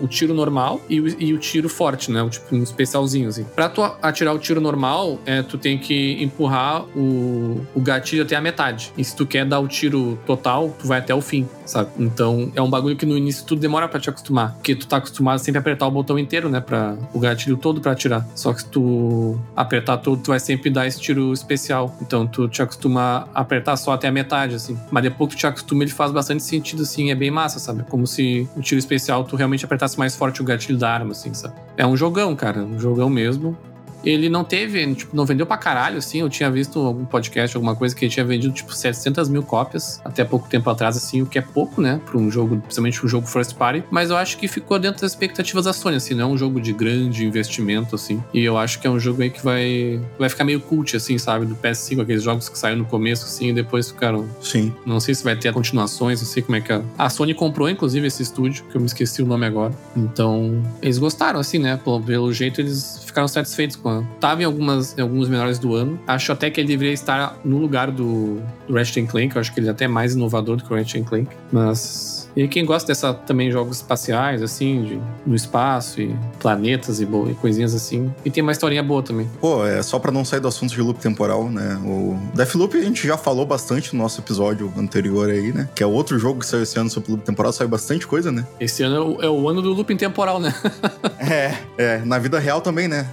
o tiro normal e o, e o tiro forte, né? O tipo um especialzinho, assim. Pra tu atirar o tiro normal, é, tu tem que empurrar o, o gatilho até a metade. E se tu quer dar o tiro total, tu vai até o fim, sabe? Então é um bagulho que no início tu demora para te acostumar. Porque tu tá acostumado sempre a apertar o botão inteiro, né? Pra, o gatilho todo para atirar. Só que se tu apertar tu, tu vai sempre dar esse tiro especial. Então tu te acostuma a apertar só até a metade, assim. Mas depois que tu te acostuma, ele faz bastante sentido, assim. É bem massa, sabe? Como se o tiro especial tu realmente apertasse mais forte o gatilho da arma, assim, sabe? É um jogão, cara. Um jogão mesmo ele não teve, tipo, não vendeu pra caralho, assim. Eu tinha visto algum podcast, alguma coisa que ele tinha vendido, tipo, 700 mil cópias até pouco tempo atrás, assim, o que é pouco, né, pra um jogo, principalmente um jogo first party. Mas eu acho que ficou dentro das expectativas da Sony, assim, não é um jogo de grande investimento, assim. E eu acho que é um jogo aí que vai, vai ficar meio cult, assim, sabe, do PS5, aqueles jogos que saíram no começo, assim, e depois ficaram. Sim. Não sei se vai ter continuações, não sei como é que é. A Sony comprou, inclusive, esse estúdio, que eu me esqueci o nome agora. Então, eles gostaram, assim, né, pelo, pelo jeito eles ficaram satisfeitos com a. Tava em alguma algumas, em alguns melhores do ano. Acho até que ele deveria estar no lugar do, do Ratchet Clank. Eu acho que ele é até mais inovador do que o Ratchet Clank. Mas e quem gosta dessa também jogos espaciais, assim, de, no espaço e planetas e, e coisinhas assim. E tem uma historinha boa também. Pô, é só para não sair do assunto de loop temporal, né? O Deathloop a gente já falou bastante no nosso episódio anterior aí, né? Que é outro jogo que saiu esse ano sobre loop temporal, saiu bastante coisa, né? Esse ano é o, é o ano do loop temporal, né? é, é. Na vida real também, né?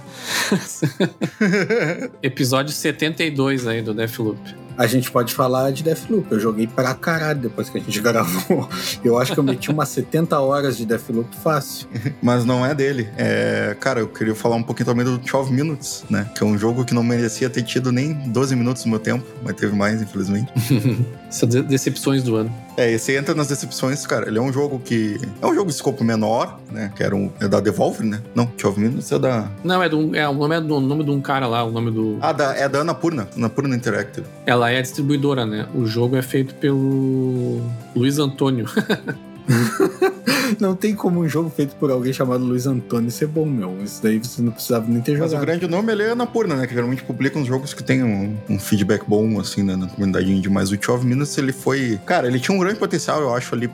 Episódio 72 aí do Deathloop. A gente pode falar de Deathloop. Eu joguei pra caralho depois que a gente gravou. Eu acho que eu meti umas 70 horas de Deathloop fácil. Mas não é dele. É, cara, eu queria falar um pouquinho também do 12 Minutes, né? Que é um jogo que não merecia ter tido nem 12 minutos do meu tempo, mas teve mais, infelizmente. Essas de- decepções do ano. É, esse entra nas decepções, cara. Ele é um jogo que. É um jogo de escopo menor, né? Que era um. É da Devolver, né? Não, 12 Minutes é da. Não, é, do, é o nome é do nome de um cara lá, o nome do. Ah, da, é da Annapurna. Annapurna Interactive. Ela é a distribuidora, né? O jogo é feito pelo Luiz Antônio. Não tem como um jogo feito por alguém chamado Luiz Antônio ser bom, meu. Isso daí você não precisava nem ter Mas o jogado. grande nome ele é Annapurna, né? Que geralmente publica uns jogos que tem um, um feedback bom, assim, né, na comunidade indie. Mas o 12 Minutes, ele foi. Cara, ele tinha um grande potencial, eu acho, ali.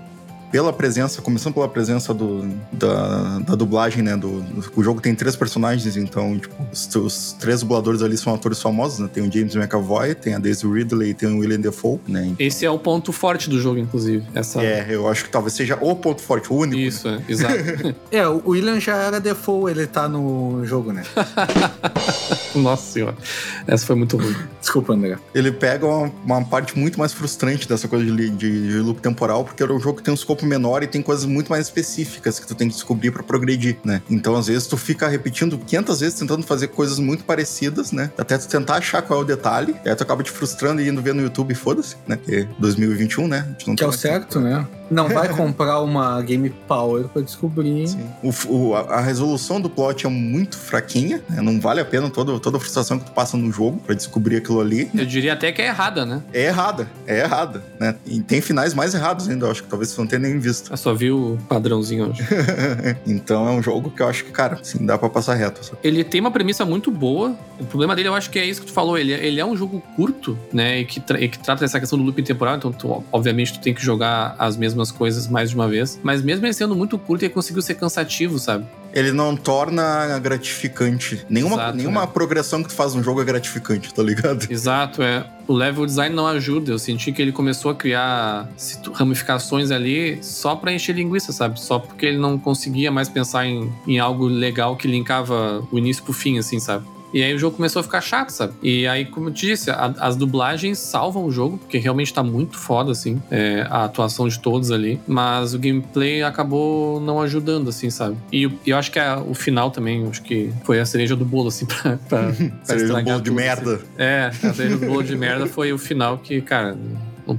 Pela presença, começando pela presença do, da, da dublagem, né? Do, o jogo tem três personagens, então, tipo, os, os três dubladores ali são atores famosos, né? Tem o James McAvoy, tem a Daisy Ridley e tem o William Defoe, né? Esse é o ponto forte do jogo, inclusive. Essa... É, eu acho que talvez seja o ponto forte, o único. né? Isso, é, exato. É, o William já era default, ele tá no jogo, né? Nossa senhora. Essa foi muito ruim. Desculpa, André. ele pega uma, uma parte muito mais frustrante dessa coisa de, de, de loop temporal, porque era um jogo que tem um escopo menor e tem coisas muito mais específicas que tu tem que descobrir pra progredir, né? Então, às vezes, tu fica repetindo 500 vezes, tentando fazer coisas muito parecidas, né? Até tu tentar achar qual é o detalhe, aí tu acaba te frustrando e indo ver no YouTube foda-se, né? Que é 2021, né? A gente não Que é tem o certo, né? Não vai comprar uma Game Power pra descobrir. Sim. O, o- a, a resolução do plot é muito fraquinha, né? Não vale a pena toda, toda a frustração que tu passa no jogo pra descobrir aquilo ali. Eu diria até que é errada, né? É errada, é errada, né? E tem finais mais errados ainda, eu acho que talvez você não tenha nem visto. Eu só vi o padrãozinho hoje. então é um jogo que eu acho que, cara, assim, dá pra passar reto. sabe? Ele tem uma premissa muito boa. O problema dele, eu acho que é isso que tu falou. Ele, ele é um jogo curto, né? E que, tra- e que trata dessa questão do loop temporal. Então, tu, obviamente, tu tem que jogar as mesmas coisas mais de uma vez. Mas mesmo ele sendo muito curto, ele conseguiu ser cansativo, sabe? Ele não torna gratificante. Nenhuma, Exato, nenhuma né? progressão que tu faz no jogo é gratificante, tá ligado? Exato, é. O level design não ajuda. Eu senti que ele começou a criar ramificações ali só pra encher linguiça, sabe? Só porque ele não conseguia mais pensar em, em algo legal que linkava o início pro fim, assim, sabe? E aí o jogo começou a ficar chato, sabe? E aí, como eu te disse, a- as dublagens salvam o jogo, porque realmente tá muito foda, assim, é, a atuação de todos ali. Mas o gameplay acabou não ajudando, assim, sabe? E eu, eu acho que a- o final também, acho que foi a cereja do bolo, assim, pra, pra, pra um estragar bolo de tudo, assim. merda. É, a cereja do bolo de merda foi o final que, cara.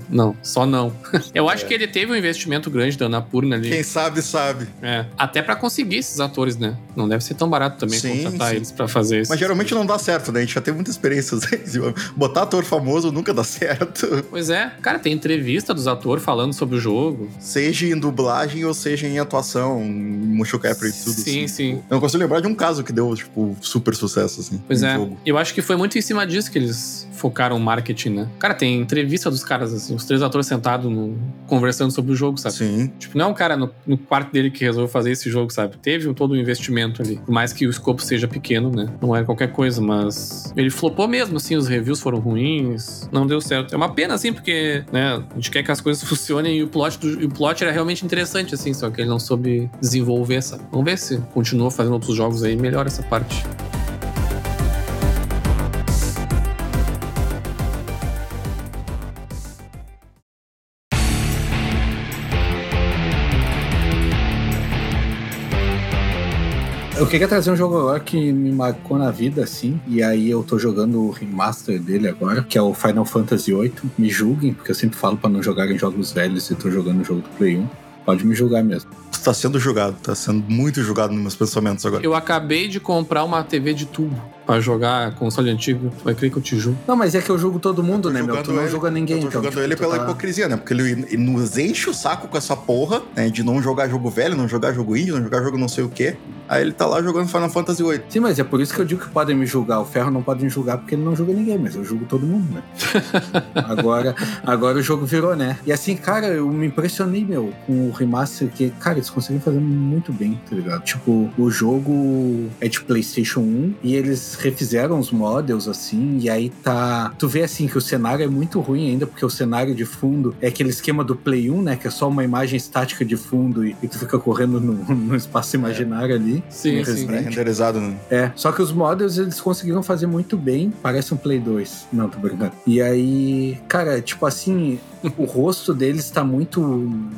Não- só não. Eu acho que ele teve um investimento grande da Anapurna ali. Quem sabe, sabe. É, até pra conseguir esses atores, né? Não deve ser tão barato também Sim, contratar sim. eles pra fazer isso. Mas geralmente não dá certo, né? A gente já teve muita experiência. Botar ator famoso nunca dá certo. Pois é, cara, tem entrevista dos atores falando sobre o jogo. Seja em dublagem ou seja em atuação, em motion capture e tudo. Sim, assim. sim. Eu não consigo lembrar de um caso que deu, tipo, super sucesso, assim. Pois é. jogo. Eu acho que foi muito em cima disso que eles focaram o marketing, né? Cara, tem entrevista dos caras, assim, os três atores sentados no- conversando sobre o jogo, sabe? Sim. Tipo, não é um cara no, no quarto dele que resolveu fazer esse jogo, sabe? Teve todo um investimento ali. Por mais que o escopo seja pequeno, né? Não é qualquer coisa, mas ele flopou mesmo, assim, os reviews foram ruins, não deu certo. É uma pena, assim, porque, né, a gente quer que as coisas funcionem e o plot, do, e o plot era realmente interessante, assim, só que ele não soube desenvolver, sabe? Vamos ver se continua fazendo outros jogos aí e melhora essa parte. Eu queria trazer um jogo agora que me marcou na vida, assim. E aí eu tô jogando o remaster dele agora, que é o Final Fantasy VIII. Me julguem, porque eu sempre falo pra não jogar em jogos velhos e tô jogando o jogo do Play 1. Pode me julgar mesmo. Tá sendo julgado, tá sendo muito julgado nos meus pensamentos agora. Eu acabei de comprar uma TV de tubo pra jogar console antigo. Tu vai crer que eu te julgo? Não, mas é que eu julgo todo mundo, né, meu? Tu não ele- julga ninguém, Eu tô então. jogando tipo, ele pela tá- hipocrisia, né? Porque ele, ele nos enche o saco com essa porra, né? De não jogar jogo velho, não jogar jogo indie, não jogar jogo não sei o quê. Aí ele tá lá jogando Final Fantasy VIII. Sim, mas é por isso que eu digo que podem me julgar. O Ferro não pode me julgar porque ele não julga ninguém, mas eu julgo todo mundo, né? agora, agora o jogo virou, né? E assim, cara, eu me impressionei, meu, com o remaster que, cara, eles conseguem fazer muito bem, tá ligado? Tipo, o jogo é de PlayStation 1 e eles eles refizeram os models, assim, e aí tá. Tu vê assim que o cenário é muito ruim ainda, porque o cenário de fundo é aquele esquema do Play 1, né? Que é só uma imagem estática de fundo e, e tu fica correndo no, no espaço imaginário ali. Sim, sim. Resident. Pré-renderizado, né? É, só que os models eles conseguiram fazer muito bem. Parece um Play 2. Não, tô brincando. E aí, cara, tipo assim, o rosto deles tá muito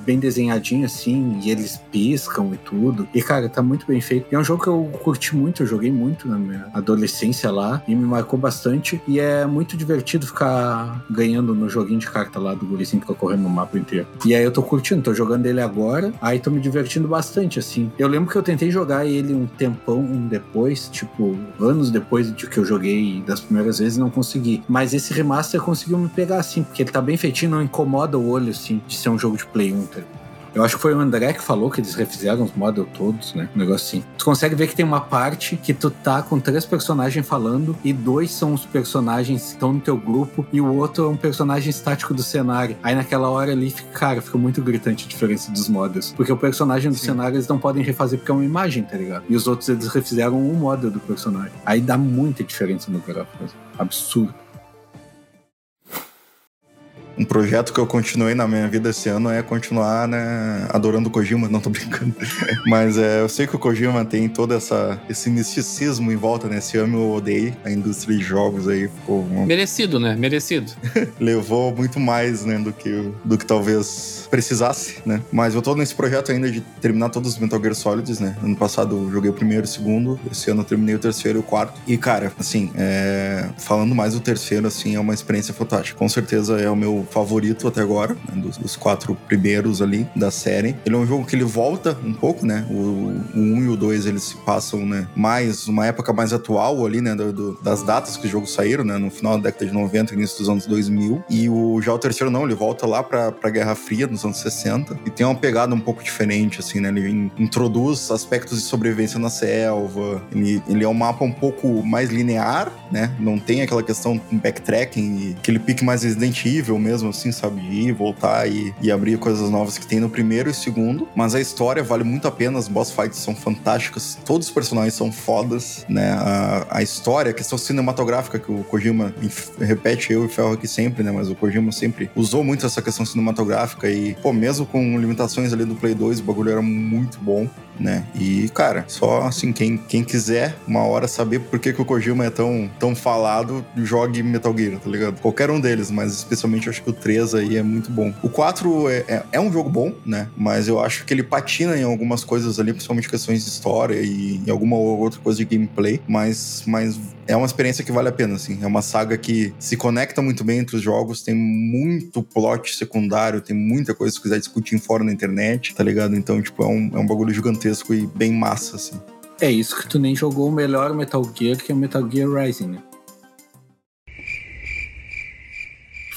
bem desenhadinho, assim, e eles piscam e tudo. E, cara, tá muito bem feito. E é um jogo que eu curti muito, eu joguei muito na minha adolescência lá e me marcou bastante. E é muito divertido ficar ganhando no joguinho de carta lá do gurizinho que fica correndo no mapa inteiro. E aí eu tô curtindo, tô jogando ele agora, aí tô me divertindo bastante, assim. Eu lembro que eu tentei jogar ele um tempão depois, tipo, anos depois de que eu joguei das primeiras vezes, não consegui. Mas esse remaster conseguiu me pegar, assim, porque ele tá bem feitinho, não incomoda o olho, assim, de ser um jogo de Play 1, tá? Eu acho que foi o André que falou que eles refizeram os models todos, né? Um negócio assim. Tu consegue ver que tem uma parte que tu tá com três personagens falando e dois são os personagens que estão no teu grupo e o outro é um personagem estático do cenário. Aí naquela hora ali, fica, cara, fica muito gritante a diferença dos models. Porque o personagem do Sim. cenário eles não podem refazer porque é uma imagem, tá ligado? E os outros eles refizeram um model do personagem. Aí dá muita diferença no gráfico. assim. Absurdo. Um projeto que eu continuei na minha vida esse ano é continuar, né, adorando o Kojima, não tô brincando. Mas é, eu sei que o Kojima tem todo essa, esse misticismo em volta, né? Esse amo ou odeio a indústria de jogos aí. Ficou, Merecido, né? Merecido. levou muito mais, né, do que, do que talvez precisasse, né? Mas eu tô nesse projeto ainda de terminar todos os Metal Gear Solids, né? Ano passado eu joguei o primeiro e o segundo, esse ano eu terminei o terceiro e o quarto. E, cara, assim, é, falando mais do terceiro, assim, é uma experiência fantástica. Com certeza é o meu favorito até agora, né, dos, dos quatro primeiros ali da série. Ele é um jogo que ele volta um pouco, né? O, o 1 e o 2 eles se passam, né? Mais, uma época mais atual ali, né? do- do- das datas que os jogos saíram, né? No final da década de 90, início dos anos 2000. E o, já o terceiro não, ele volta lá pra, pra Guerra Fria, nos anos 60. E tem uma pegada um pouco diferente, assim, né? Ele in- introduz aspectos de sobrevivência na selva. Ele, ele é um mapa um pouco mais linear, né? Não tem aquela questão backtracking e aquele pique mais Resident Evil mesmo, assim, sabe? Ir, voltar e, e abrir coisas novas que tem no primeiro e segundo. Mas a história vale muito a pena, as boss fights são fantásticas, todos os personagens são fodas, né? A, a história, a questão cinematográfica que o Kojima repete eu e Ferro aqui sempre, né? Mas o Kojima sempre usou muito essa questão cinematográfica e, pô, mesmo com limitações ali do Play 2, o bagulho era muito bom, né? E, cara, só assim, quem, quem quiser uma hora saber por que, que o Kojima é tão, tão falado, jogue Metal Gear, tá ligado? Qualquer um deles, mas especialmente eu acho que o 3 aí é muito bom. O 4 é, é, é um jogo bom, né? Mas eu acho que ele patina em algumas coisas ali, principalmente questões de história e em alguma outra coisa de gameplay, mas, mas é uma experiência que vale a pena, assim. É uma saga que se conecta muito bem entre os jogos, tem muito plot secundário, tem muita coisa se quiser discutir em fora na internet, tá ligado? Então, tipo, é um, é um bagulho gigantesco e bem massa, assim. É isso que tu nem jogou o melhor Metal Gear, que é o Metal Gear Rising, né?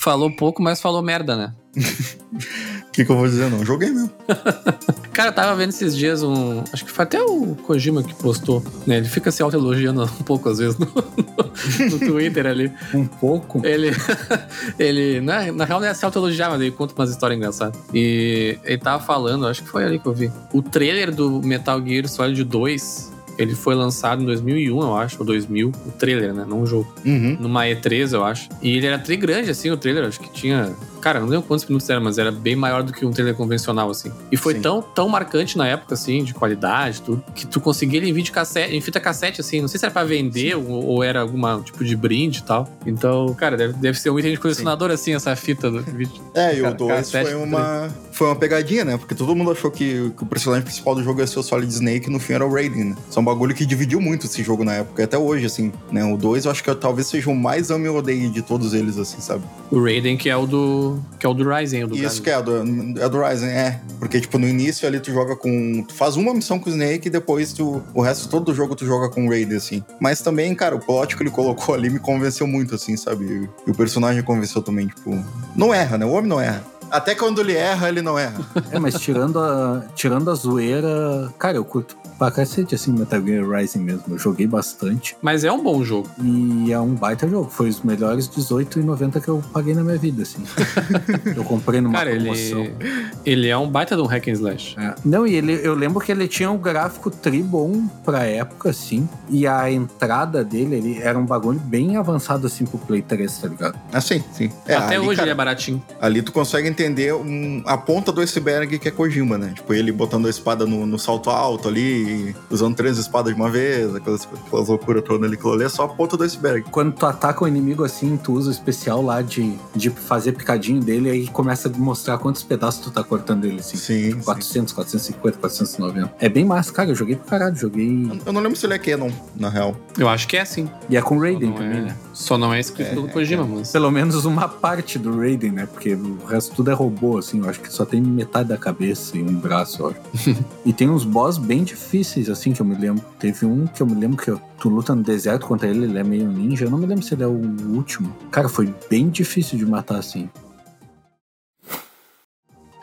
Falou pouco, mas falou merda, né? O que, que eu vou dizer, não? Joguei mesmo. Cara, eu tava vendo esses dias um. Acho que foi até o Kojima que postou, né? Ele fica se autoelogiando um pouco às vezes no, no, no Twitter ali. Um pouco. Ele. ele na, na real não é se autoelogiar, mas ele conta umas histórias engraçadas. E ele tava falando, acho que foi ali que eu vi. O trailer do Metal Gear Solid 2. Ele foi lançado em 2001, eu acho, ou 2000. O trailer, né? Não o jogo. Uhum. Numa E3, eu acho. E ele era tri grande, assim, o trailer. Acho que tinha. Cara, não lembro quantos minutos era, mas era bem maior do que um trailer convencional, assim. E foi Sim. tão, tão marcante na época, assim, de qualidade, tudo, que tu conseguia ele em vídeo cassete, em fita cassete, assim. Não sei se era pra vender ou, ou era alguma tipo de brinde e tal. Então, cara, deve, deve ser um item de colecionador, assim, essa fita do vídeo. É, e o 2 cassete foi uma, foi uma pegadinha, né? Porque todo mundo achou que, que o personagem principal do jogo ia ser o Solid Snake e no fim era o Raiden, né? Isso é um bagulho que dividiu muito esse jogo na época, e até hoje, assim, né? O 2 eu acho que talvez seja o mais ame e odeie de todos eles, assim, sabe? O Raiden, que é o do. que é o do Ryzen, o do Isso que é do, é do Ryzen, é. Porque, tipo, no início ali tu joga com. Tu faz uma missão com o Snake e depois tu, o resto todo do jogo tu joga com o Raiden, assim. Mas também, cara, o plot que ele colocou ali me convenceu muito, assim, sabe? E, o personagem convenceu também, tipo. Não erra, né? O homem não erra. Até quando ele erra, ele não erra. É, mas tirando a, tirando a zoeira, cara, eu curto pra cacete, assim, Metal Gear Rising mesmo. Eu joguei bastante. Mas é um bom jogo. E é um baita jogo. Foi os melhores 18,90 que eu paguei na minha vida, assim. eu comprei numa Cara, promoção. ele, ele é um baita de um hack and slash. É. Não, e ele, eu lembro que ele tinha um gráfico tri bom pra época, assim. E a entrada dele ele era um bagulho bem avançado, assim, pro Play 3, tá ligado? Assim, sim. É, Até ali, hoje cara, ele é baratinho. Ali tu consegue entender um- a ponta do iceberg que é Kojima, né? Tipo, ele botando a espada no, no salto alto ali, usando três espadas de uma vez, aquelas, aquelas loucuras todas ali. Aquilo ali é só a ponta do iceberg. Quando tu ataca o inimigo assim, tu usa o especial lá de, de fazer picadinho dele, aí começa a mostrar quantos pedaços tu tá cortando ele, assim. Sim, sim. 400, 450, 490. É bem massa, cara. Eu joguei pro caralho. Joguei. Eu não lembro se ele é Canon, na real. Eu acho que é assim. E é com Raiden também, é, né? Só não é escrito É, pelo é, Kojima, mas. Pelo menos uma parte do Raiden, né? Porque o resto tudo é robô, assim. Eu acho que só tem metade da cabeça e um braço, eu acho. e tem uns boss bem difíceis, assim, que eu me lembro. Teve um que eu me lembro que eu- tu luta no deserto contra ele, ele é meio ninja. Eu não me lembro se ele é o último. Cara, foi bem difícil de matar, assim.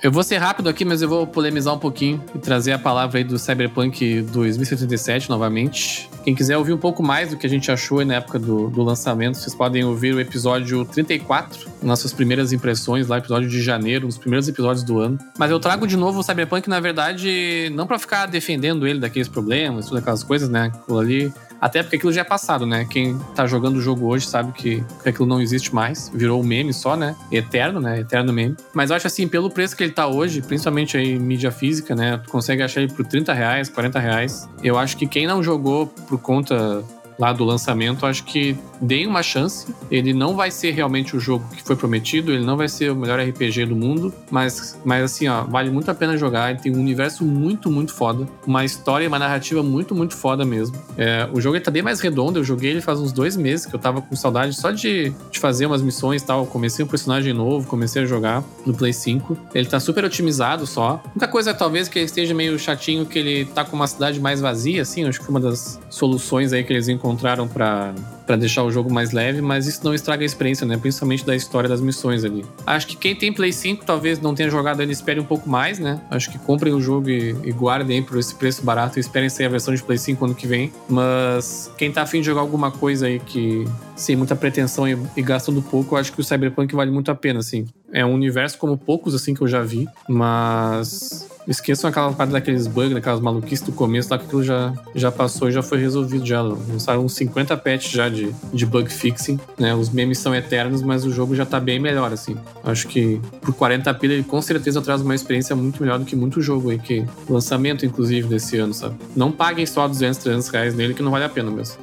Eu vou ser rápido aqui, mas eu vou polemizar um pouquinho e trazer a palavra aí do Cyberpunk 2077 novamente. Quem quiser ouvir um pouco mais do que a gente achou aí na época do, do lançamento, vocês podem ouvir o episódio 34, nossas primeiras impressões lá, episódio de janeiro, um dos primeiros episódios do ano. Mas eu trago de novo o Cyberpunk, na verdade, não pra ficar defendendo ele daqueles problemas, todas aquelas coisas, né? Aquilo ali. Até porque aquilo já é passado, né? Quem tá jogando o jogo hoje sabe que aquilo não existe mais. Virou um meme só, né? Eterno, né? Eterno meme. Mas eu acho assim, pelo preço que ele tá hoje, principalmente aí em mídia física, né? Tu consegue achar ele por 30 reais, 40 reais. Eu acho que quem não jogou por conta lá do lançamento, acho que deem uma chance. Ele não vai ser realmente o jogo que foi prometido, ele não vai ser o melhor RPG do mundo, mas, mas assim, ó, vale muito a pena jogar. Ele tem um universo muito, muito foda, uma história e uma narrativa muito, muito foda mesmo. É, o jogo ele tá bem mais redondo, eu joguei ele faz uns dois meses, que eu tava com saudade só de, de fazer umas missões e tal. Comecei um personagem novo, comecei a jogar no Play 5. Ele tá super otimizado só. A única coisa, talvez, que ele esteja meio chatinho, que ele tá com uma cidade mais vazia, assim, acho que foi uma das soluções aí que eles encontraram pra para deixar o jogo mais leve, mas isso não estraga a experiência, né? Principalmente da história das missões ali. Acho que quem tem Play 5 talvez não tenha jogado ele espere um pouco mais, né? Acho que comprem o jogo e, e guardem por esse preço barato e esperem sair a versão de Play 5 ano que vem. Mas quem tá afim de jogar alguma coisa aí que sem muita pretensão e, e gastando pouco, eu acho que o Cyberpunk vale muito a pena, assim. É um universo como poucos, assim, que eu já vi, mas Esqueçam aquela parte daqueles bugs, daquelas maluquices do começo lá, que aquilo já, já passou e já foi resolvido. Já lançaram uns 50 patches já de, de bug fixing, né? Os memes são eternos, mas o jogo já tá bem melhor, assim. Acho que por 40 pila ele com certeza traz uma experiência muito melhor do que muito jogo aí, que lançamento, inclusive, desse ano, sabe? Não paguem só 200, 300 reais nele, que não vale a pena mesmo.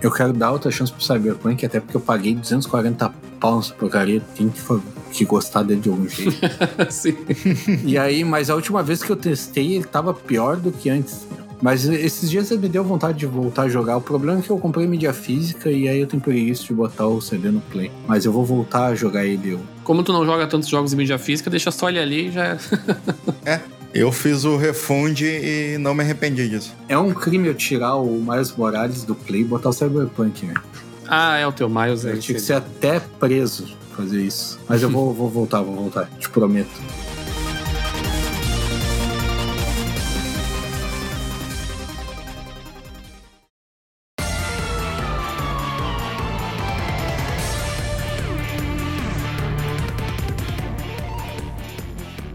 Eu quero dar outra chance pro Cyberpunk, até porque eu paguei 240 pau nessa porcaria. Tem que, que gostar dele de algum jeito. Sim. e aí, mas a última vez que eu testei, ele tava pior do que antes. Mas esses dias me deu vontade de voltar a jogar. O problema é que eu comprei mídia física e aí eu tenho preguiça de botar o CD no Play. Mas eu vou voltar a jogar ele. Como tu não joga tantos jogos em mídia física, deixa só ele ali e já. é. Eu fiz o refund e não me arrependi disso. É um crime eu tirar o Miles Morales do Play e botar o Cyberpunk, né? Ah, é o teu Miles aí. Eu tinha que ser até preso fazer isso. Mas eu vou, vou voltar, vou voltar. Te prometo.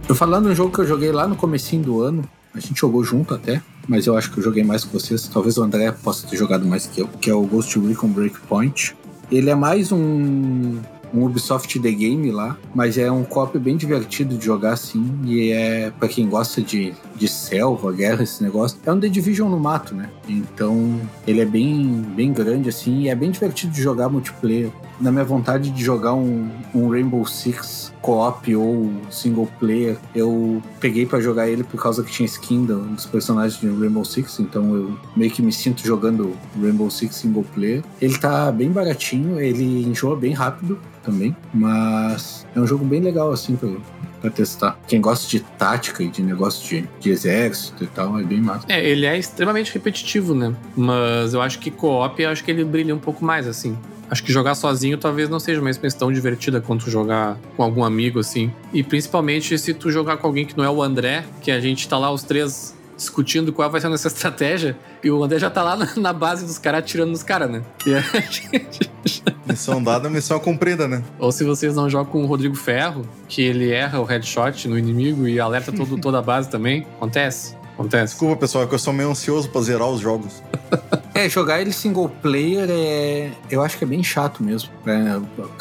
Eu falando um jogo que eu joguei lá no comecinho do ano, a gente jogou junto até, mas eu acho que eu joguei mais que vocês. Talvez o André possa ter jogado mais que eu, que é o Ghost Recon Breakpoint. Ele é mais um, um Ubisoft The Game lá, mas é um cop bem divertido de jogar assim. E é para quem gosta de, de selva, guerra, esse negócio. É um The Division no mato, né? Então ele é bem, bem grande assim e é bem divertido de jogar multiplayer. Na minha vontade de jogar um, um Rainbow Six co-op ou single player, eu peguei para jogar ele por causa que tinha skin dos personagens de Rainbow Six, então eu meio que me sinto jogando Rainbow Six single player. Ele tá bem baratinho, ele enjoa bem rápido também, mas é um jogo bem legal assim pra, pra testar. Quem gosta de tática e de negócio de, de exército e tal, é bem massa. É, ele é extremamente repetitivo, né? Mas eu acho que co-op, acho que ele brilha um pouco mais, assim. Acho que jogar sozinho talvez não seja uma experiência tão divertida quanto jogar com algum amigo, assim. E principalmente se tu jogar com alguém que não é o André, que a gente tá lá os três discutindo qual vai ser a nossa estratégia, e o André já tá lá na, base dos caras, atirando nos caras, né? E a gente... Missão dada, missão cumprida, né? Ou se vocês não jogam com o Rodrigo Ferro, que ele erra o headshot no inimigo e alerta todo, toda a base também. Acontece. Acontece. Desculpa, pessoal, é que eu sou meio ansioso pra zerar os jogos. É, jogar ele single player é. Eu acho que é bem chato mesmo.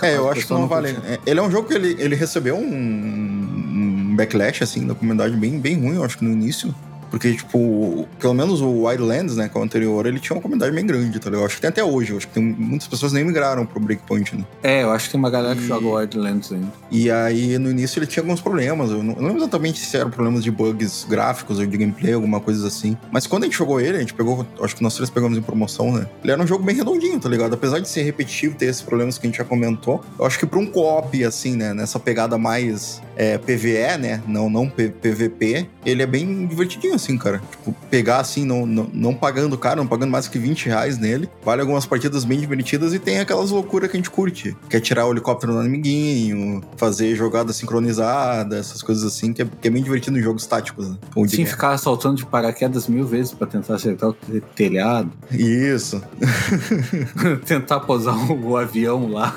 É, eu acho que não vale. É, ele é um jogo que ele, ele recebeu um, um backlash, assim, da comunidade bem, bem ruim, eu acho que no início. Porque, tipo, pelo menos o Wildlands, né, que é o anterior, ele tinha uma comunidade bem grande, tá ligado? Eu acho que tem até hoje. Eu acho que tem, muitas pessoas nem migraram pro Breakpoint, né? É, eu acho que tem uma galera que joga Wildlands ainda. E aí, no início, ele tinha alguns problemas. Eu não, eu não lembro exatamente se eram problemas de bugs gráficos ou de gameplay, alguma coisa assim. Mas quando a gente jogou ele, a gente pegou, acho que nós três pegamos em promoção, né? Ele era um jogo bem redondinho, tá ligado? Apesar de ser repetitivo, ter esses problemas que a gente já comentou, eu acho que pra um co-op, assim, né, nessa pegada mais é, PVE, né, não, não P PVP, ele é bem divertidinho, assim, cara. Tipo, pegar assim, não, não, não pagando caro, não pagando mais que 20 reais nele. Vale algumas partidas bem divertidas e tem aquelas loucuras que a gente curte. Que é tirar o helicóptero no amiguinho, fazer jogada sincronizada, essas coisas assim, que é, que é bem divertido em jogos táticos, né? Sim, ficar saltando de paraquedas mil vezes para tentar acertar o telhado. Isso. tentar posar o avião lá.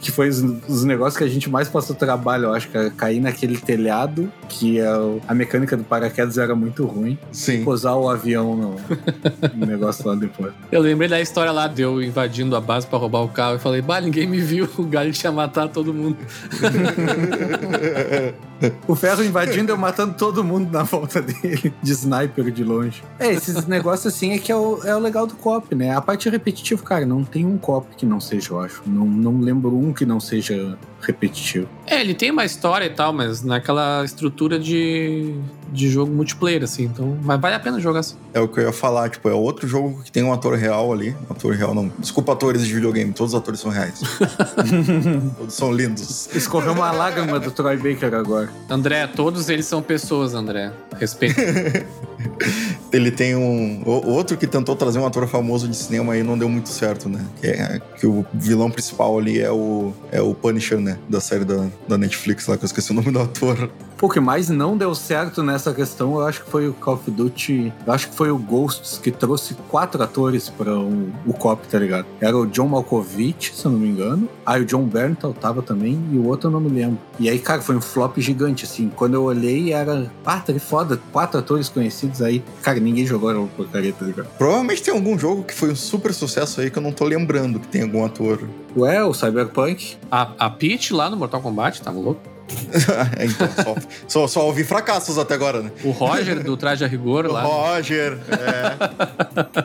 Que foi os, os, negócios que a gente mais passou trabalho, eu acho, que cair naquele telhado, que é a mecânica do paraquedas era muito ruim. Sim. Posar o avião no, no negócio lá depois. Eu lembrei da história lá de eu invadindo a base para roubar o carro e falei, bah, ninguém me viu, o galho tinha matado todo mundo. o ferro invadindo, eu matando todo mundo na volta dele, de sniper de longe. É, esses negócios assim é que é o, é o legal do cop, né? A parte repetitiva, cara, não tem um cop que não seja, eu acho. Não, não lembro um que não seja repetitivo. É, ele tem uma história e tal, mas naquela estrutura de, de jogo multiplayer, assim. Então, mas vale a pena jogar assim. É o que eu ia falar, tipo, é outro jogo que tem um ator real ali. Um ator real, não. Desculpa, atores de videogame, todos os atores são reais. todos são lindos. Escorreu uma lágrima do Troy Baker agora. André, todos eles são pessoas, André. Respeito. ele tem um. Outro que tentou trazer um ator famoso de cinema aí não deu muito certo, né? Que, é, que o vilão principal ali é o, é o Punisher, né? Da série da, da Netflix lá, que eu esqueci o nome do ator. O que mais não deu certo nessa questão, eu acho que foi o Call of Duty. Eu acho que foi o Ghosts que trouxe quatro atores para o, o COP, tá ligado? Era o John Malkovich, se eu não me engano. Aí o John Berntal tava também, e o outro eu não me lembro. E aí, cara, foi um flop gigante, assim. Quando eu olhei, era. Ah, tá que foda, quatro atores conhecidos aí. Cara, ninguém jogou a porcaria, tá ligado? Provavelmente tem algum jogo que foi um super sucesso aí que eu não tô lembrando que tem algum ator. Ué, o Cyberpunk. A, a Peach lá no Mortal Kombat, tava louco? então, só, só, só, ouvi fracassos até agora, né? O Roger do Traje a Rigor lá. O Roger,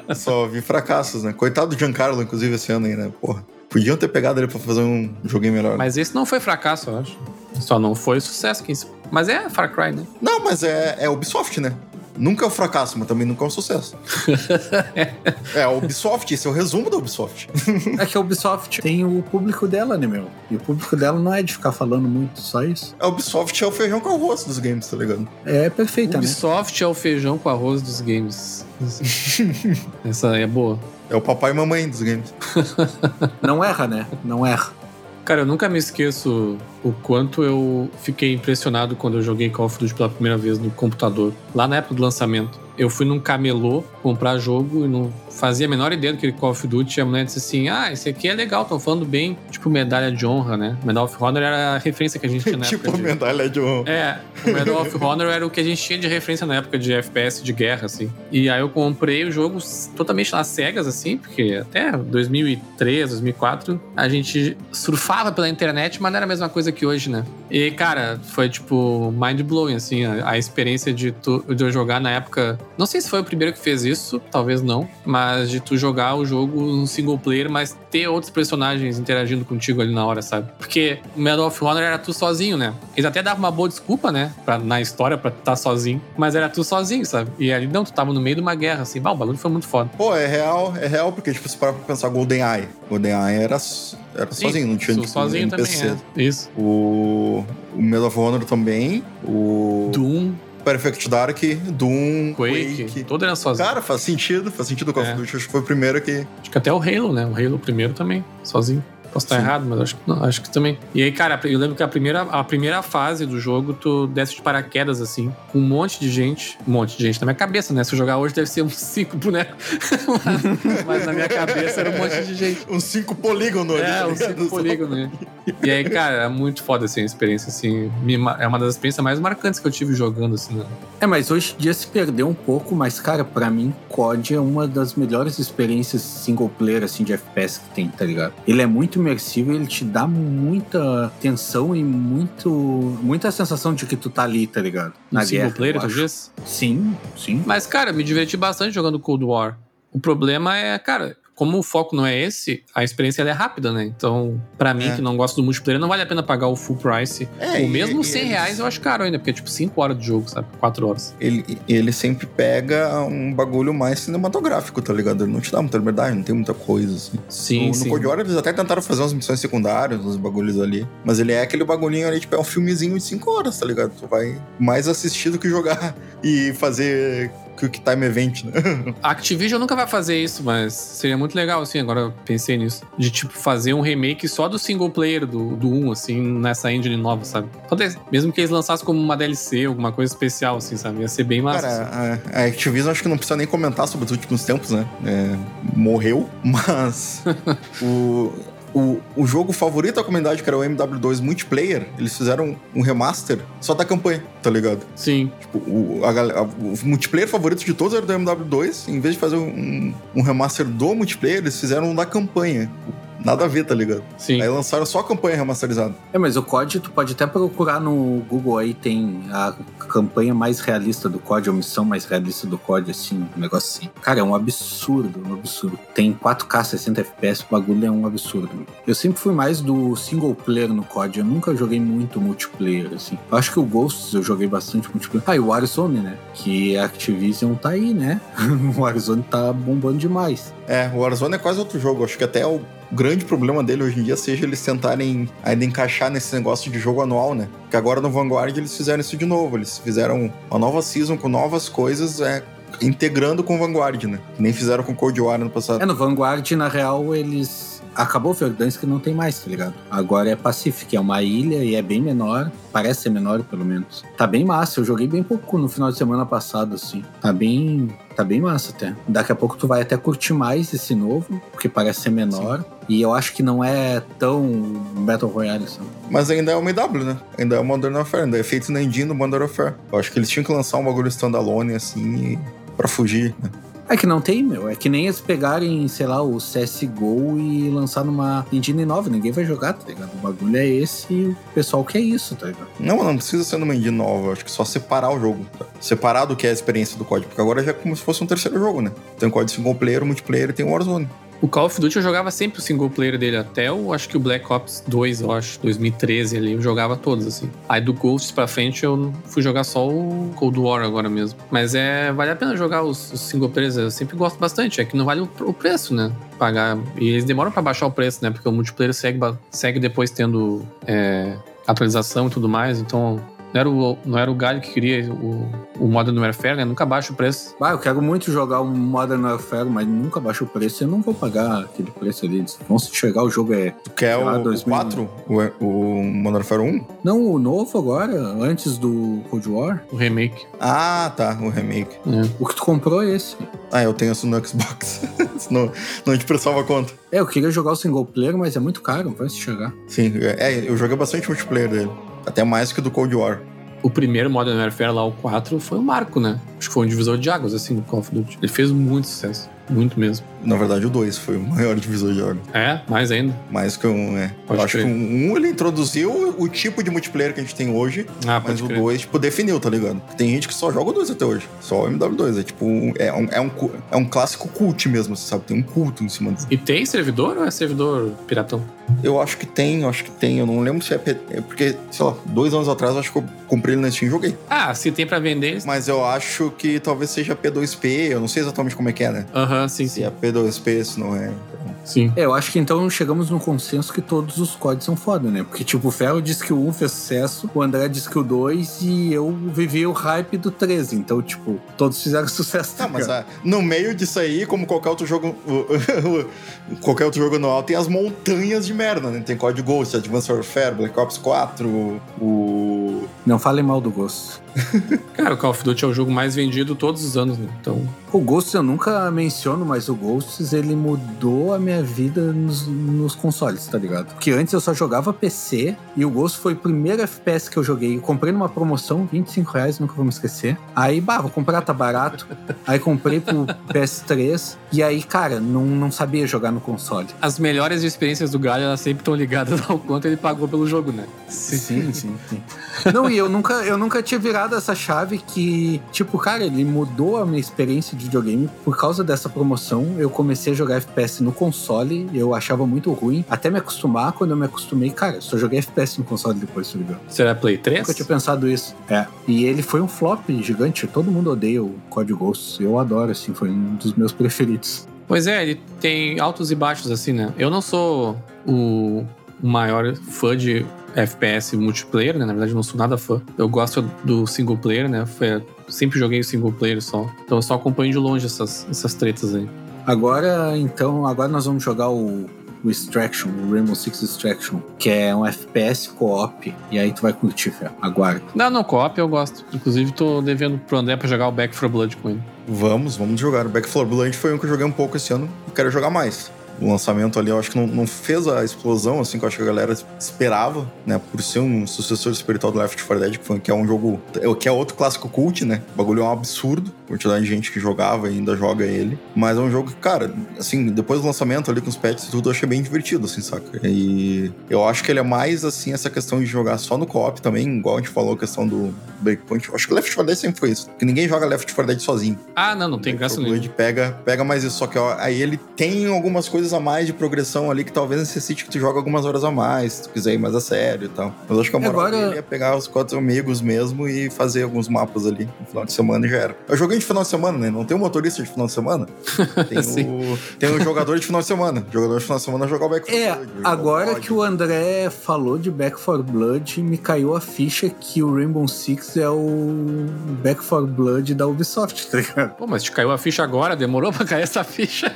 é. só ouvi fracassos, né? Coitado do Giancarlo, inclusive, esse ano aí, né? Porra. Podiam ter pegado ele pra fazer um joguinho melhor. Mas esse não foi fracasso, eu acho. Só não foi sucesso. Mas é Far Cry, né? Não, mas é, é Ubisoft, né? Nunca é um fracasso, mas também nunca é um sucesso. é, a Ubisoft, esse é o resumo da Ubisoft. é que a Ubisoft tem o público dela, né, meu? E o público dela não é de ficar falando muito, só isso. A Ubisoft é o feijão com arroz dos games, tá ligado? É perfeita, Ubisoft né? Ubisoft é o feijão com arroz dos games. Essa é boa. É o papai e mamãe dos games. não erra, né? Não erra. Cara, eu nunca me esqueço o quanto eu fiquei impressionado quando eu joguei Call of Duty pela primeira vez no computador, lá na época do lançamento eu fui num camelô comprar jogo e não fazia a menor ideia do que Call of Duty. A mulher disse assim: Ah, esse aqui é legal, estão falando bem. Tipo, medalha de honra, né? Medal of Honor era a referência que a gente tinha na tipo, época. Tipo, medalha de honra. É, o Medal of Honor era o que a gente tinha de referência na época de FPS de guerra, assim. E aí eu comprei o jogo totalmente nas cegas, assim, porque até 2003, 2004, a gente surfava pela internet, mas não era a mesma coisa que hoje, né? E, cara, foi tipo mind blowing, assim, a, a experiência de, tu, de eu jogar na época não sei se foi o primeiro que fez isso, talvez não, mas de tu jogar o jogo no single player, mas ter outros personagens interagindo contigo ali na hora, sabe? Porque Medal of Honor era tu sozinho, né? Eles até davam uma boa desculpa, né? Pra, na história pra tu estar tá sozinho, mas era tu sozinho, sabe? E ali não, tu tava no meio de uma guerra, assim. Bah, o bagulho foi muito foda. Pô, é real, é real, porque, tipo, se parar pra pensar, GoldenEye. GoldenEye era, era Sim, sozinho, não tinha tipo, sozinho NPC. também, é. Isso. O, o Medal of Honor também, o... Doom. Perfect Dark, Doom, Quake, Quake. todo era sozinho. Cara, faz sentido, faz sentido o Call É. of Duty. Acho que foi o primeiro que. Acho que até o Halo, né? O Halo primeiro também, sozinho. Posso estar Sim. errado, mas acho que, não, acho que também. E aí, cara, eu lembro que a primeira, a primeira fase do jogo, tu desce de paraquedas, assim, com um monte de gente. Um monte de gente na minha cabeça, né? Se eu jogar hoje, deve ser uns cinco bonecos. mas, mas na minha cabeça era um monte de gente. Uns cinco polígonos ali. É, um ligado? cinco polígono, né? E aí, cara, é muito foda, assim, a experiência, assim. É uma das experiências mais marcantes que eu tive jogando, assim, né? É, mas hoje em dia se perdeu um pouco, mas, cara, pra mim, COD é uma das melhores experiências single player, assim, de FPS que tem, tá ligado? Ele é muito imersivo ele te dá muita tensão e muito, muita sensação de que tu tá ali, tá ligado? No Na single guerra, player, eu tu diz? Sim, sim. Mas, cara, me diverti bastante jogando Cold War. O problema é, cara, como o foco não é esse, a experiência é rápida, né? Então, pra mim, É. que não gosto do multiplayer, não vale a pena pagar o full price. É, Ou e- mesmo e 100 eles- reais eu acho caro ainda, porque é tipo 5 horas de jogo, sabe? 4 horas. Ele, ele sempre pega um bagulho mais cinematográfico, tá ligado? Ele não te dá muita liberdade, não tem muita coisa, assim. Sim, no, sim. no Cold War eles até tentaram fazer umas missões secundárias, uns bagulhos ali. Mas ele é aquele bagulhinho ali, tipo, é um filmezinho de 5 horas, tá ligado? Tu vai mais assistir do que jogar e fazer Quick Time Event, né? A Activision nunca vai fazer isso, mas seria muito legal, assim, agora eu pensei nisso. De, tipo, fazer um remake só do single player do, do 1, assim, nessa engine nova, sabe? Talvez, mesmo que eles lançassem como uma DLC, alguma coisa especial, assim, sabe? Ia ser bem massa. assim. Cara, a, a Activision acho que não precisa nem comentar sobre os últimos tempos, né? É, morreu, mas o, o, o jogo favorito da comunidade, que era o MW2 Multiplayer, eles fizeram um remaster só da campanha, tá ligado? Sim. Tipo, o, a a- o multiplayer favorito de todos era do MW2. Em vez de fazer um, um remaster do multiplayer, eles fizeram um da campanha. Nada a ver, tá ligado? Sim. Aí lançaram só a campanha remasterizada. É, mas o COD, tu pode até procurar no Google aí, tem a campanha mais realista do COD, a missão mais realista do COD, assim, um negócio assim. Cara, é um absurdo, um absurdo. Tem 4K, 60 FPS, o bagulho é um absurdo. Eu sempre fui mais do single player no COD, eu nunca joguei muito multiplayer, assim. Eu acho que o Ghosts eu joguei bastante multiplayer. Ah, e o Warzone, né? Que a Activision tá aí, né? o Warzone tá bombando demais. É, o Warzone é quase outro jogo. Acho que até o grande problema dele hoje em dia seja eles tentarem ainda encaixar nesse negócio de jogo anual, né? Que agora no Vanguard eles fizeram isso de novo. Eles fizeram uma nova season com novas coisas, é, integrando com o Vanguard, né? Que nem fizeram com Cold War no passado. É, no Vanguard, na real, eles. Acabou o Verdansk que não tem mais, tá ligado? Agora é Pacific, é uma ilha e é bem menor. Parece ser menor, pelo menos. Tá bem massa, eu joguei bem pouco no final de semana passado, assim. Tá bem. Tá bem massa até. Daqui a pouco tu vai até curtir mais esse novo, porque parece ser menor. E eu acho que não é tão Battle Royale, assim. Mas ainda é uma IW, né? Ainda é o Modern Warfare, ainda é feito na engine do Modern Warfare. Eu acho que eles tinham que lançar um bagulho standalone, assim, pra fugir, né? É que não tem, meu. É que nem eles pegarem, sei lá, o CSGO e lançar numa engine nova. Ninguém vai jogar, tá ligado? O bagulho é esse e o pessoal quer isso, tá ligado? Não, não precisa ser numa engine nova. Acho que só separar o jogo. tá? Separar do que é a experiência do COD. Porque agora já é como se fosse um terceiro jogo, né? Tem o COD single player, multiplayer e tem o Warzone. O Call of Duty eu jogava sempre o single player dele, até o, acho que o Black Ops 2, eu acho, 2013 ali, eu jogava todos, assim. Aí do Ghosts pra frente eu fui jogar só o Cold War agora mesmo. Mas é, vale a pena jogar os, os single players, eu sempre gosto bastante, é que não vale o, o preço, né? Pagar. E eles demoram pra baixar o preço, né? Porque o multiplayer segue, segue depois tendo é, atualização e tudo mais, então. Não era, o, não era o Galho que queria o, o Modern Warfare, né? Nunca baixa o preço. Ah, eu quero muito jogar um Modern Warfare, mas nunca baixa o preço. Eu não vou pagar aquele preço ali. Vão se chegar, o jogo é. Tu quer lá, o, o 2000. 4? O, o Modern Warfare 1? Não, o novo agora, antes do Cold War. O remake. Ah, tá. O remake. né? O que tu comprou é esse. Ah, eu tenho isso no Xbox. Senão não te prestava conta. É, eu queria jogar o single player, mas é muito caro, não vai se chegar. Sim, é, eu joguei bastante multiplayer dele. Até mais que do Cold War. O primeiro Modern Warfare lá, o 4, foi um marco, né? Acho que foi um divisor de águas, assim, do Call of Duty. Ele fez muito sucesso. Muito mesmo. Na verdade, o 2 foi o maior divisor de água. É, mais ainda. Mais que um, é. Pode eu acho crer. que um, um ele introduziu o tipo de multiplayer que a gente tem hoje, Ah, mas o crer. 2, tipo, definiu, tá ligado? Tem gente que só joga o 2 até hoje. Só o MW2. É tipo, é um, é um, é um clássico cult mesmo, você sabe? Tem um culto em cima disso. E tem servidor ou é servidor piratão? Eu acho que tem, eu acho que tem. Eu não lembro se é. É porque, sei lá, dois anos atrás eu acho que eu comprei ele na Steam e joguei. Ah, se tem pra vender, Mas eu acho que talvez seja P2P, eu não sei exatamente como é que é, né? aham. Aham, sim, Se sim. é P2P, se não é. Então, Sim. É, eu acho que então chegamos num consenso que todos os códigos são foda, né? Porque, tipo, o Ferro disse que o 1 fez sucesso, o André disse que o 2 e eu vivi o hype do 13. Então, tipo, todos fizeram sucesso. Tá, mas ligado? ah, no meio disso aí, como qualquer outro jogo. qualquer outro jogo anual, tem as montanhas de merda, né? Tem Code Ghost, Advanced Warfare, Black Ops 4, o. Não falem mal do Ghost. Cara, o Call of Duty é o jogo mais vendido todos os anos, né? Então, O Ghost eu nunca menciono, mas o Ghosts ele mudou a minha vida nos, nos consoles, tá ligado? Porque antes eu só jogava PC e o Ghost foi o primeiro FPS que eu joguei. Eu comprei numa promoção, 25 reais, nunca vou me esquecer. Aí, bah, vou comprar, tá barato. Aí comprei pro PS3 e aí, cara, não, não sabia jogar no console. as melhores experiências do Galho, elas sempre estão ligadas ao quanto ele pagou pelo jogo, né? Sim, sim, sim. Não, e eu nunca, eu nunca tinha virado essa chave que, tipo, cara, ele mudou a minha experiência de videogame por causa dessa promoção. Eu comecei a jogar FPS no console, eu achava muito ruim, até me acostumar. Quando eu me acostumei, cara, só joguei FPS no console depois, tá ligado? Será Play 3? Nunca tinha pensado isso. É. E ele foi um flop gigante. Todo mundo odeia o Code Ghost. Eu adoro, assim, foi um dos meus preferidos. Pois é, ele tem altos e baixos, assim, né? Eu não sou o maior fã de FPS multiplayer, né? Na verdade, eu não sou nada fã. Eu gosto do single player, né? Foi- sempre joguei o single player só. Então eu só acompanho de longe essas, essas tretas aí. Agora, então, agora nós vamos jogar o, o Extraction, o Rainbow Six Extraction, que é um FPS co-op. E aí tu vai curtir, Fé. Aguarda. Não, no co-op eu gosto. Inclusive, tô devendo pro André pra jogar o Back 4 Blood com ele. Vamos, vamos jogar. O Back 4 Blood foi um que eu joguei um pouco esse ano e quero jogar mais. O lançamento ali, eu acho que não, não fez a explosão, assim, que eu acho que a galera esperava, né? Por ser um sucessor espiritual do Left 4 Dead, que, foi, que é um jogo... Que é outro clássico cult, né? O bagulho é um absurdo. A quantidade de gente que jogava e ainda joga ele. Mas é um jogo que, cara, assim, depois do lançamento ali com os patches e tudo, eu achei bem divertido, assim, saca? E eu acho que ele é mais, assim, essa questão de jogar só no co-op também, igual a gente falou, a questão do Breakpoint. Eu acho que o Left 4 Dead sempre foi isso. Que ninguém joga Left 4 Dead sozinho. Ah, não, não tem graça O nenhuma. Pega, pega mais isso, só que ó, aí ele tem algumas coisas a mais de progressão ali que talvez necessite que tu jogue algumas horas a mais, se tu quiser ir mais a sério e tal. Mas acho que a moral Agora- dele é pegar os quatro amigos mesmo e fazer alguns mapas ali no final de semana e já era. Eu joguei de final de semana, né? Não tem um motorista de final de semana. Tem, Sim. o, tem o jogador de final de semana. O jogador de final de semana jogar o Back 4 É, Blood, agora que o André falou de Back 4 Blood, me caiu a ficha que o Rainbow Six é o Back 4 Blood da Ubisoft, tá ligado? Pô, mas te caiu a ficha agora? Demorou pra cair essa ficha?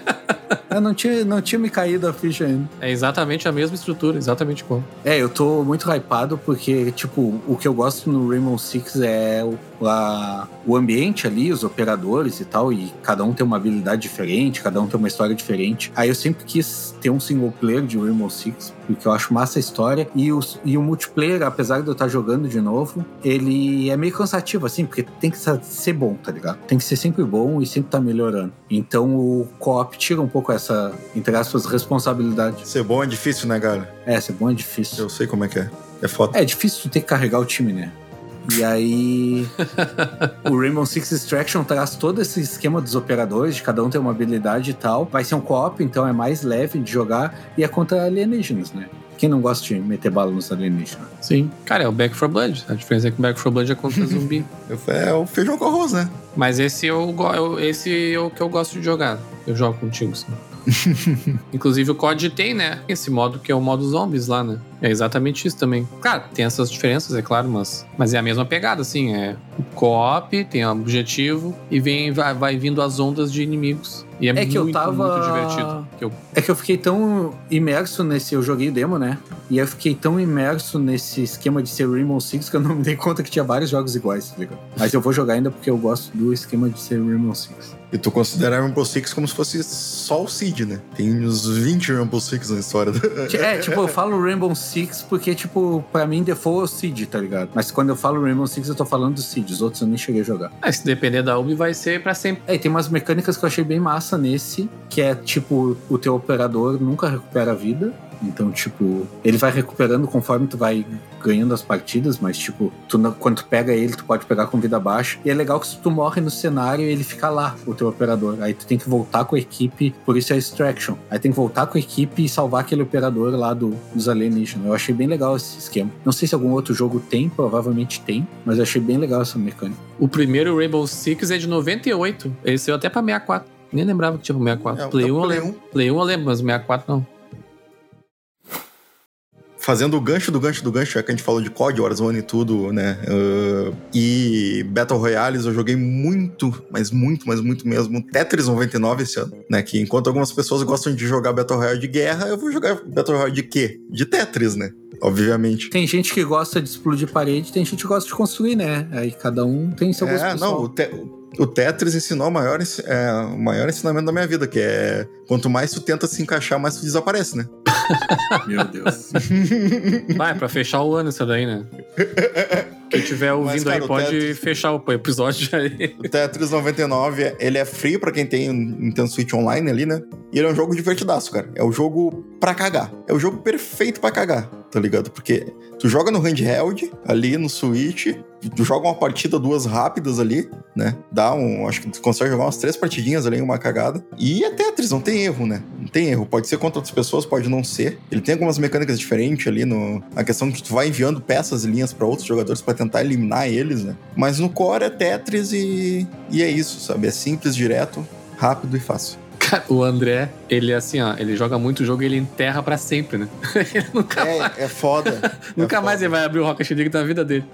Eu não tinha, não tinha me caído a ficha ainda. É exatamente a mesma estrutura, exatamente igual. É, eu tô muito hypado porque, tipo, o que eu gosto no Rainbow Six é o, a- o ambiente ali, os operadores e tal, e cada um tem uma habilidade diferente, cada um tem uma história diferente. Aí eu sempre quis ter um single player de Rainbow Six, porque eu acho massa a história. E, os, e o multiplayer, apesar de eu estar jogando de novo, ele é meio cansativo, assim, porque tem que ser bom, tá ligado? Tem que ser sempre bom e sempre tá melhorando. Então o co-op tira um pouco essa, entre aspas, responsabilidade. Ser bom é difícil, né, cara? É, ser bom é difícil. Eu sei como é que é. É foda. É difícil tu ter que carregar o time, né? E aí, o Rainbow Six Extraction traz todo esse esquema dos operadores, de cada um ter uma habilidade e tal. Vai ser um co-op, então é mais leve de jogar e é contra alienígenas, né? Quem não gosta de meter bala nos alienígenas? Sim. Cara, é o Back 4 Blood. A diferença é que o Back 4 Blood é contra zumbi. É o feijão com arroz, né? Mas esse, eu- esse é o que eu gosto de jogar. Eu jogo contigo, sim. Inclusive o COD tem, né? Esse modo que é o modo zombies lá, né? É exatamente isso também. Claro, tem essas diferenças, é claro, mas, mas é a mesma pegada, assim. É co-op, tem um objetivo e vem, vai, vai vindo as ondas de inimigos. E é, É que eu muito, tava- muito divertido. Que eu- É que eu fiquei tão imerso nesse. Eu joguei demo, né? E eu fiquei tão imerso nesse esquema de ser Rainbow Six que eu não me dei conta que tinha vários jogos iguais, tá ligado? Mas eu vou jogar ainda porque eu gosto do esquema de ser Rainbow Six. E tu considera Rainbow Six como se fosse só o Seed, né? Tem uns 20 Rainbow Six na história. do- É, tipo, eu falo Rainbow Six porque, tipo, pra mim, default é o Seed, tá ligado? Mas quando eu falo Rainbow Six, eu tô falando do Seed. Os outros eu nem cheguei a jogar. Ah, se depender da Ubi, vai ser pra sempre. É, e tem umas mecânicas que eu achei bem massa nesse, que é, tipo, o teu operador nunca recupera a vida. Então, tipo, ele vai recuperando conforme tu vai ganhando as partidas, mas, tipo, tu, quando tu pega ele, tu pode pegar com vida baixa. E é legal que se tu morre no cenário, ele fica lá, o teu operador. Aí tu tem que voltar com a equipe, por isso é Extraction. Aí tem que voltar com a equipe e salvar aquele operador lá do, dos alienígenas. Eu achei bem legal esse esquema. Não sei se algum outro jogo tem, provavelmente tem, mas eu achei bem legal essa mecânica. O primeiro Rainbow Six é de 98. Ele saiu até pra 64. Nem lembrava que tinha pro 64. É, Play, tá 1, pro eu Play lembro. Play 1 eu lembro, mas o 64 não. Fazendo o gancho do gancho do gancho, já que a gente falou de COD, Warzone e tudo, né? uh, e Battle Royales, eu joguei muito, mas muito, mas muito mesmo, Tetris 99 esse ano, né? Que enquanto algumas pessoas gostam de jogar Battle Royale de guerra, eu vou jogar Battle Royale de quê? De Tetris, né? Obviamente. Tem gente que gosta de explodir parede, tem gente que gosta de construir, né? Aí cada um tem seu gosto É, pessoal. não, o, te- o Tetris ensinou o maior, é, o maior ensinamento da minha vida, que é quanto mais tu tenta se encaixar, mais tu desaparece, né? Meu Deus. Vai, pra fechar o ano isso daí, né? Quem tiver ouvindo cara, aí o pode Tetris- fechar o episódio aí. O Tetris 99, ele é free pra quem tem Nintendo Switch Online ali, né? E ele é um jogo divertidaço, cara. É o jogo pra cagar. É o jogo perfeito pra cagar, tá ligado? Porque tu joga no handheld, ali no Switch, tu joga uma partida, duas rápidas ali, né? Dá um... Acho que tu consegue jogar umas três partidinhas ali em uma cagada. E é Tetris, não tem erro, né? Não tem erro. Pode ser contra outras pessoas, pode não ser. Ele tem algumas mecânicas diferentes ali no... A questão que tu vai enviando peças e linhas pra outros jogadores pra tentar eliminar eles, né? Mas no core é Tetris e... E é isso, sabe? É simples, direto, rápido e fácil. Cara, o André, ele assim, ó, ele joga muito jogo e ele enterra pra sempre, né? ele nunca, É, é foda. nunca é mais foda. ele vai abrir o Rocket League da vida dele.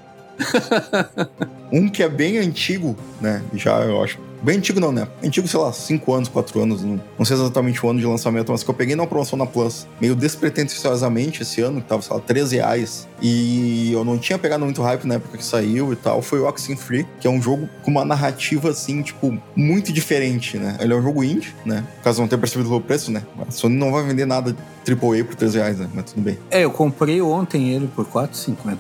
Um que é bem antigo, né? Já eu acho. Bem antigo não, né? Antigo, sei lá, 5 anos, 4 anos. Não, não sei exatamente o ano de lançamento, mas que eu peguei na promoção na Plus. Meio despretensiosamente esse ano, que tava, sei lá, 13 reais. E eu não tinha pegado muito hype na época que saiu e tal. Foi o Oxenfree, que é um jogo com uma narrativa, assim, tipo, muito diferente, né? Ele é um jogo indie, né? Caso não tenha percebido pelo preço, né? A Sony não vai vender nada AAA por 13 reais, né? Mas tudo bem. É, eu comprei ontem ele por 4,50.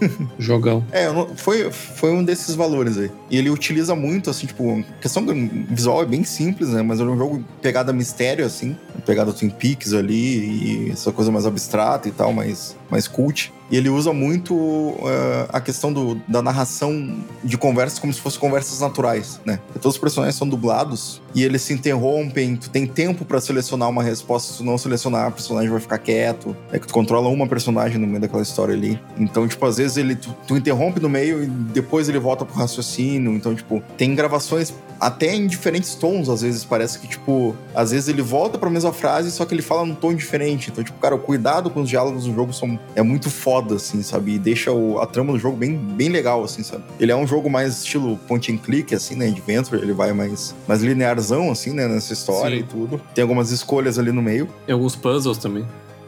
Jogão. É, foi, foi um desses valores aí. E ele utiliza muito, assim, tipo, a questão visual é bem simples, né? Mas é um jogo pegada mistério, assim, pegada Twin Peaks ali, e essa coisa mais abstrata e tal, mais, mais cult. E ele usa muito eh, a questão do, da narração de conversas como se fossem conversas naturais, né? Porque todos os personagens são dublados e eles se interrompem, tu tem tempo pra selecionar uma resposta, se tu não selecionar, o personagem vai ficar quieto. É que tu controla uma personagem no meio daquela história ali. Então, tipo, às vezes ele tu, tu interrompe no meio e depois ele volta pro raciocínio. Então, tipo, tem gravações até em diferentes tons, às vezes parece que, tipo, às vezes ele volta pra mesma frase, só que ele fala num tom diferente. Então, tipo, cara, o cuidado com os diálogos do jogo são, é muito foda, assim, sabe? E deixa o- a trama do jogo bem, bem legal, assim, sabe? Ele é um jogo mais estilo point and click, assim, né? Adventure, ele vai mais, mais linearzão, assim, né? Nessa história Sim. e tudo. Tem algumas escolhas ali no meio. E alguns puzzles também.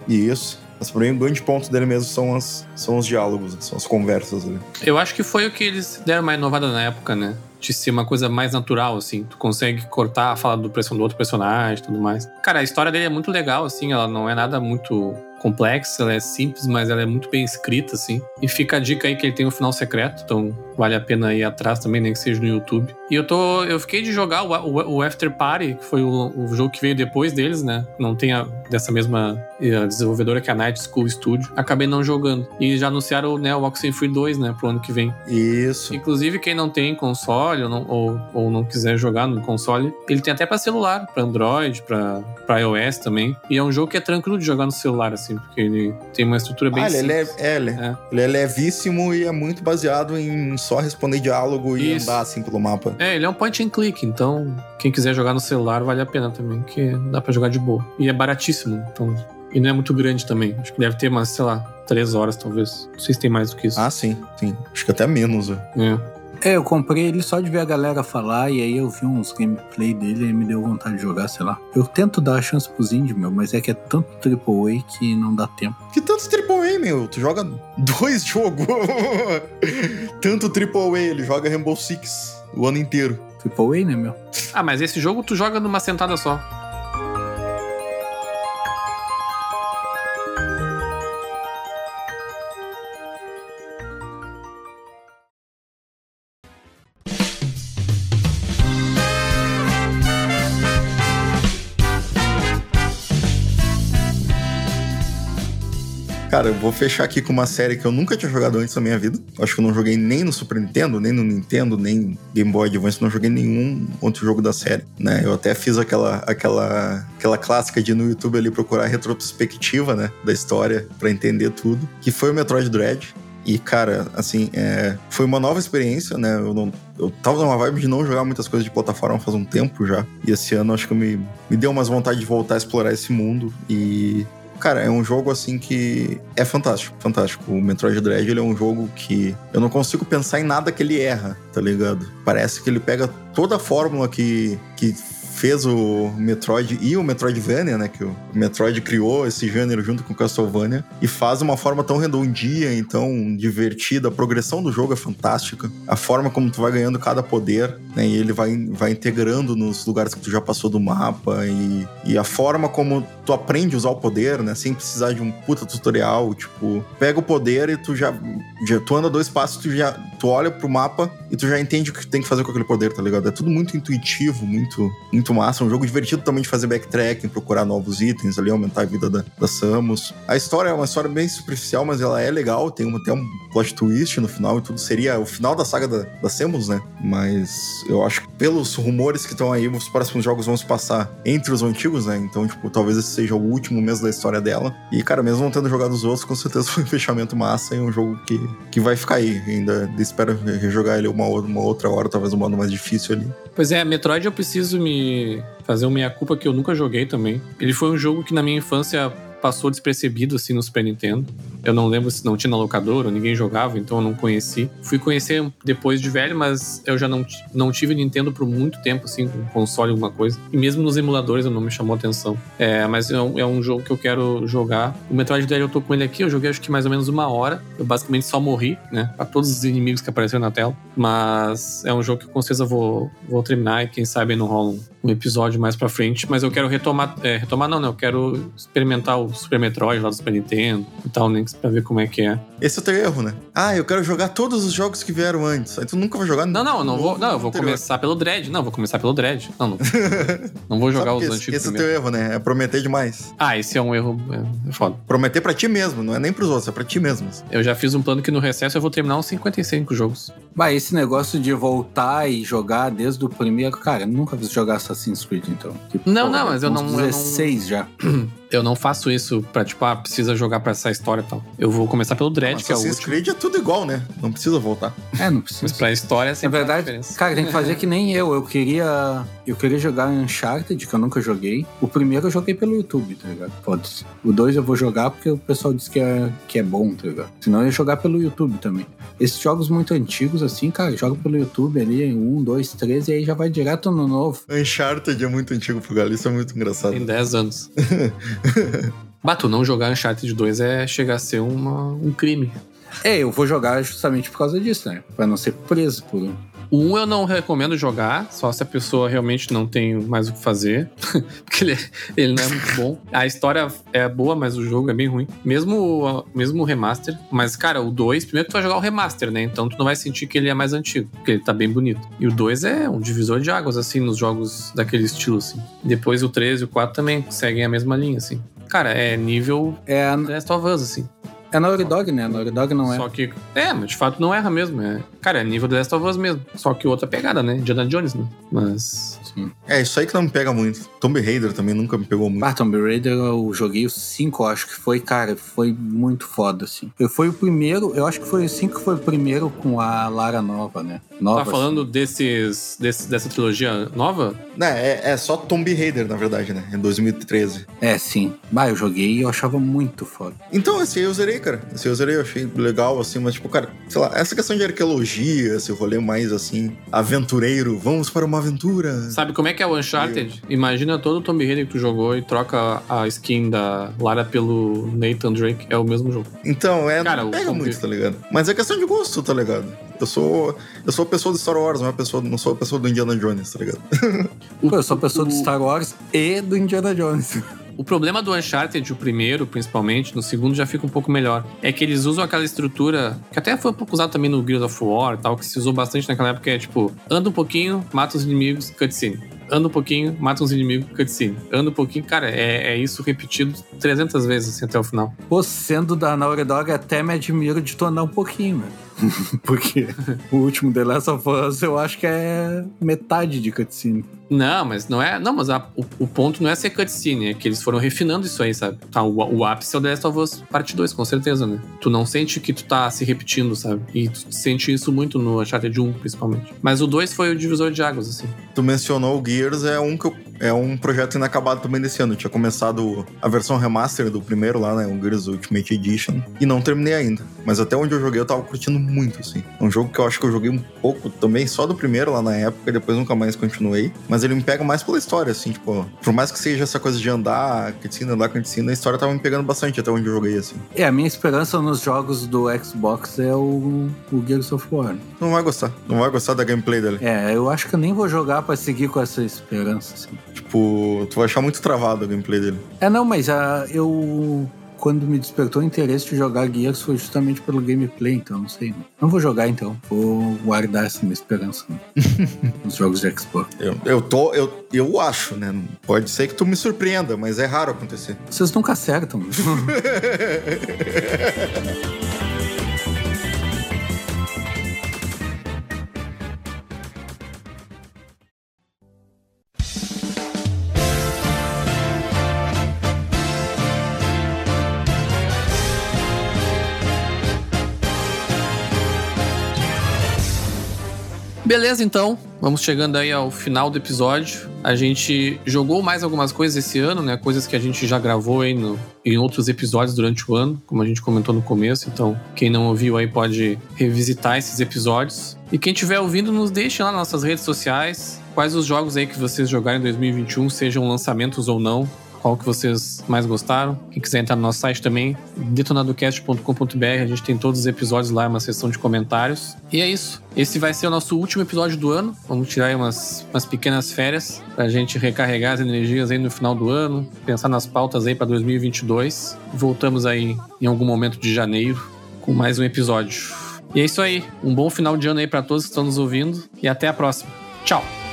E isso. Mas mim, o grande ponto dele mesmo são, as, são os diálogos, são as conversas ali. Eu acho que foi o que eles deram uma inovada na época, né? De ser uma coisa mais natural, assim. Tu consegue cortar a fala do, do outro personagem e tudo mais. Cara, a história dele é muito legal, assim. Ela não é nada muito complexa, ela é simples, mas ela é muito bem escrita, assim. E fica a dica aí que ele tem um final secreto, então vale a pena ir atrás também, nem que seja no YouTube. E eu tô. Eu fiquei de jogar o, o- o After Party, que foi o, o jogo que veio depois deles, né? Não tem a, dessa mesma eh, desenvolvedora que é a Night School Studio. Acabei não jogando. E já anunciaram né, o Oxenfree 2, né? Pro ano que vem. Isso. Inclusive, quem não tem console ou não, ou, ou não quiser jogar no console, ele tem até pra celular, pra Android, pra iOS também. E é um jogo que é tranquilo de jogar no celular, assim, porque ele tem uma estrutura bem Ah, ele, é, é, ele, É. ele é levíssimo e é muito baseado em só responder diálogo e Isso. andar assim pelo mapa. É, ele é um point and click, então quem quiser jogar no celular vale a pena também, que dá pra jogar de boa. E é baratíssimo, então. E não é muito grande também. Acho que deve ter umas, sei lá, três horas talvez. Não sei se tem mais do que isso. Ah, sim, sim. Acho que até menos. né? É. É, eu comprei ele só de ver a galera falar e aí eu vi uns gameplay dele e me deu vontade de jogar, sei lá. Eu tento dar a chance pros indie, meu, mas é que é tanto AAA que não dá tempo. Que tanto AAA, meu? Tu joga dois jogos. tanto AAA, ele joga Rainbow Six o ano inteiro. AAA, né, meu? Ah, mas esse jogo tu joga numa sentada só. Cara, eu vou fechar aqui com uma série que eu nunca tinha jogado antes na minha vida. Acho que eu não joguei nem no Super Nintendo, nem no Nintendo, nem Game Boy Advance, não joguei nenhum outro jogo da série, né? Eu até fiz aquela, aquela, aquela clássica de ir no YouTube ali procurar a retrospectiva, né, da história pra entender tudo, que foi o Metroid Dread. E, cara, assim, é, foi uma nova experiência, né? Eu, não, eu tava numa vibe de não jogar muitas coisas de plataforma faz um tempo já. E esse ano acho que me, me deu umas vontade de voltar a explorar esse mundo. E Cara, é um jogo assim que é fantástico, fantástico. O Metroid Dread ele é um jogo que eu não consigo pensar em nada que ele erra, tá ligado? Parece que ele pega toda a fórmula que, que fez o Metroid e o Metroidvania, né? Que o Metroid criou esse gênero junto com Castlevania e faz uma forma tão redondinha e tão divertida. A progressão do jogo é fantástica. A forma como tu vai ganhando cada poder, né? E ele vai, vai integrando nos lugares que tu já passou do mapa e, e a forma como tu aprende a usar o poder, né? Sem precisar de um puta tutorial. Tipo, pega o poder e tu já, já tu anda dois passos, tu já tu olha pro mapa e tu já entende o que tem que fazer com aquele poder, tá ligado? É tudo muito intuitivo, muito, muito massa. É um jogo divertido também de fazer backtracking, procurar novos itens ali, aumentar a vida da, da Samus. A história é uma história bem superficial, mas ela é legal. Tem até um plot twist no final e tudo. Seria o final da saga da, da Samus, né? Mas eu acho que pelos rumores que estão aí, os próximos jogos vão se passar entre os antigos, né? Então, tipo, talvez esse seja o último mês da história dela. E, cara, mesmo não tendo jogado os outros, com certeza foi um fechamento massa e um jogo que, que vai ficar aí. Ainda espero rejogar ele uma, uma outra hora, talvez um modo mais difícil ali. Pois é, Metroid eu preciso me fazer uma meia-culpa que eu nunca joguei também. Ele foi um jogo que na minha infância passou despercebido assim no Super Nintendo. Eu não lembro se não tinha na locadora, ninguém jogava, então eu não conheci. Fui conhecer depois de velho, mas eu já não, não tive Nintendo por muito tempo, assim, com console, alguma coisa. E mesmo nos emuladores eu não me chamou atenção. É, mas é um, é um jogo que eu quero jogar. O Metroid Dread eu tô com ele aqui, eu joguei acho que mais ou menos uma hora. Eu basicamente só morri, né? Pra todos os inimigos que apareceram na tela. Mas é um jogo que com certeza vou, vou terminar e quem sabe não rola um, um episódio mais pra frente. Mas eu quero retomar. É, retomar não, né? Eu quero experimentar o Super Metroid lá do Super Nintendo e tal, né? Pra ver como é que é. Esse é o teu erro, né? Ah, eu quero jogar todos os jogos que vieram antes. Aí tu nunca vai jogar Não, não, não vou. Não, eu vou anterior. começar pelo Dread. Não, vou começar pelo Dread. Não, não. não vou jogar os esse, antigos. Esse é o teu erro, né? É prometer demais. Ah, esse é um erro é foda. Prometer pra ti mesmo, não é nem pros outros, é pra ti mesmo. Eu já fiz um plano que no recesso eu vou terminar uns 55 jogos. Bah, esse negócio de voltar e jogar desde o primeiro. Cara, eu nunca vi jogar Assassin's Creed, então. Que, não, porra, não, mas eu não. 16 eu não... já. Eu não faço isso pra, tipo, ah, precisa jogar pra essa história e tal. Eu vou começar pelo Dread, que é o último. Creed é tudo igual, né? Não precisa voltar. É, não precisa. Mas pra história, assim, Na verdade, cara, tem que fazer que nem eu. Eu queria... Eu queria jogar Uncharted, que eu nunca joguei. O primeiro eu joguei pelo YouTube, tá ligado? Pode ser. O dois eu vou jogar porque o pessoal disse que é, que é bom, tá ligado? Senão eu ia jogar pelo YouTube também. Esses jogos muito antigos, assim, cara, joga pelo YouTube ali, um, dois, três, e aí já vai direto no novo. Uncharted é muito antigo pro Galo, isso é muito engraçado. Tem 10 anos. Bato, não jogar Uncharted 2 é chegar a ser uma, um crime. É, eu vou jogar justamente por causa disso, né? Pra não ser preso por. O 1 eu não recomendo jogar, só se a pessoa realmente não tem mais o que fazer. porque ele, ele não é muito bom. A história é boa, mas o jogo é bem ruim. Mesmo, mesmo o remaster. Mas, cara, o 2, primeiro tu vai jogar o remaster, né? Então tu não vai sentir que ele é mais antigo, porque ele tá bem bonito. E o 2 é um divisor de águas, assim, nos jogos daquele estilo, assim. Depois o 3 e o 4 também seguem a mesma linha, assim. Cara, é nível É Last of Us, assim. É Naughty Dog, né? Naughty Dog não é. Só que. É, mas de fato não erra mesmo. É, cara, é nível The Last of Us mesmo. Só que outra pegada, né? Indiana Jones, né? Mas. É, isso aí que não me pega muito. Tomb Raider também nunca me pegou muito. Ah, Tomb Raider eu joguei o 5, acho que foi, cara, foi muito foda, assim. Eu fui o primeiro, eu acho que foi o 5 que foi o primeiro com a Lara nova, né? Nova, Tá falando assim. desses, desse, dessa trilogia nova? Não, é, é só Tomb Raider, na verdade, né? Em 2013. É, sim. Bah, eu joguei e eu achava muito foda. Então, esse aí eu zerei, cara. Esse aí eu zerei, eu achei legal, assim, mas, tipo, cara, sei lá, essa questão de arqueologia, esse rolê mais, assim, aventureiro, vamos para uma aventura. Sabe como é que é o Uncharted? Imagina todo o Tomb Raider que tu jogou e troca a skin da Lara pelo Nathan Drake. É o mesmo jogo. Então, é, Cara, não pega muito, tá ligado? Mas é questão de gosto, tá ligado? Eu sou, eu sou a pessoa do Star Wars, não, é a pessoa, não sou a pessoa do Indiana Jones, tá ligado? Pô, eu sou pessoa do Star Wars e do Indiana Jones. O problema do Uncharted, o primeiro, principalmente, no segundo já fica um pouco melhor. É que eles usam aquela estrutura, que até foi um pouco usado também no Gears of War e tal, que se usou bastante naquela época, é tipo, anda um pouquinho, mata os inimigos, cutscene. Anda um pouquinho, mata os inimigos, cutscene. Anda um pouquinho, cara, é, é isso repetido 300 vezes assim, até o final. Pô, sendo da Naughty Dog, até me admiro de tu andar um pouquinho, velho. Porque o último The Last of Us eu acho que é metade de cutscene. Não, mas não é. Não, mas a- o, o ponto não é ser cutscene, é que eles foram refinando isso aí, sabe? Tá, o, o ápice é o The Last of Us parte 2, com certeza, né? Tu não sente que tu tá se repetindo, sabe? E tu sente isso muito no Uncharted 1, principalmente. Mas o 2 foi o divisor de águas, assim. Tu mencionou o Gears, é um, que eu- é um projeto inacabado também desse ano. Eu tinha começado a versão remaster do primeiro lá, né? O Gears Ultimate Edition. E não terminei ainda. Mas até onde eu joguei, eu tava curtindo muito, assim. É um jogo que eu acho que eu joguei um pouco também, só do primeiro lá na época, e depois nunca mais continuei. Mas ele me pega mais pela história, assim, tipo... Por mais que seja essa coisa de andar, cutscene, andar cutscene, a história tava me pegando bastante até onde eu joguei, assim. É, a minha esperança nos jogos do Xbox é o, o Gears of War. Não vai gostar. Não vai gostar da gameplay dele. É, eu acho que eu nem vou jogar pra seguir com essa esperança, assim. Tipo, tu vai achar muito travado a gameplay dele. É, não, mas ah, eu. Quando me despertou o interesse de jogar Gears foi justamente pelo gameplay, então não sei. Não vou jogar então. Vou guardar essa minha esperança né, nos jogos de Xbox. Eu, eu tô... Eu, eu acho, né? Pode ser que tu me surpreenda, mas é raro acontecer. Vocês nunca acertam. Beleza, então. Vamos chegando aí ao final do episódio. A gente jogou mais algumas coisas esse ano, né? Coisas que a gente já gravou aí no, em outros episódios durante o ano, como a gente comentou no começo. Então, quem não ouviu aí pode revisitar esses episódios. E quem estiver ouvindo, nos deixe lá nas nossas redes sociais. Quais os jogos aí que vocês jogaram em 2021, sejam lançamentos ou não. Qual que vocês mais gostaram? Quem quiser entrar no nosso site também, detonadocast.com.br, a gente tem todos os episódios lá, uma seção de comentários. E é isso. Esse vai ser o nosso último episódio do ano. Vamos tirar aí umas, umas pequenas férias pra gente recarregar as energias aí no final do ano, pensar nas pautas aí pra 2022. Voltamos aí em algum momento de janeiro com mais um episódio. E é isso aí. Um bom final de ano aí pra todos que estão nos ouvindo e até a próxima. Tchau.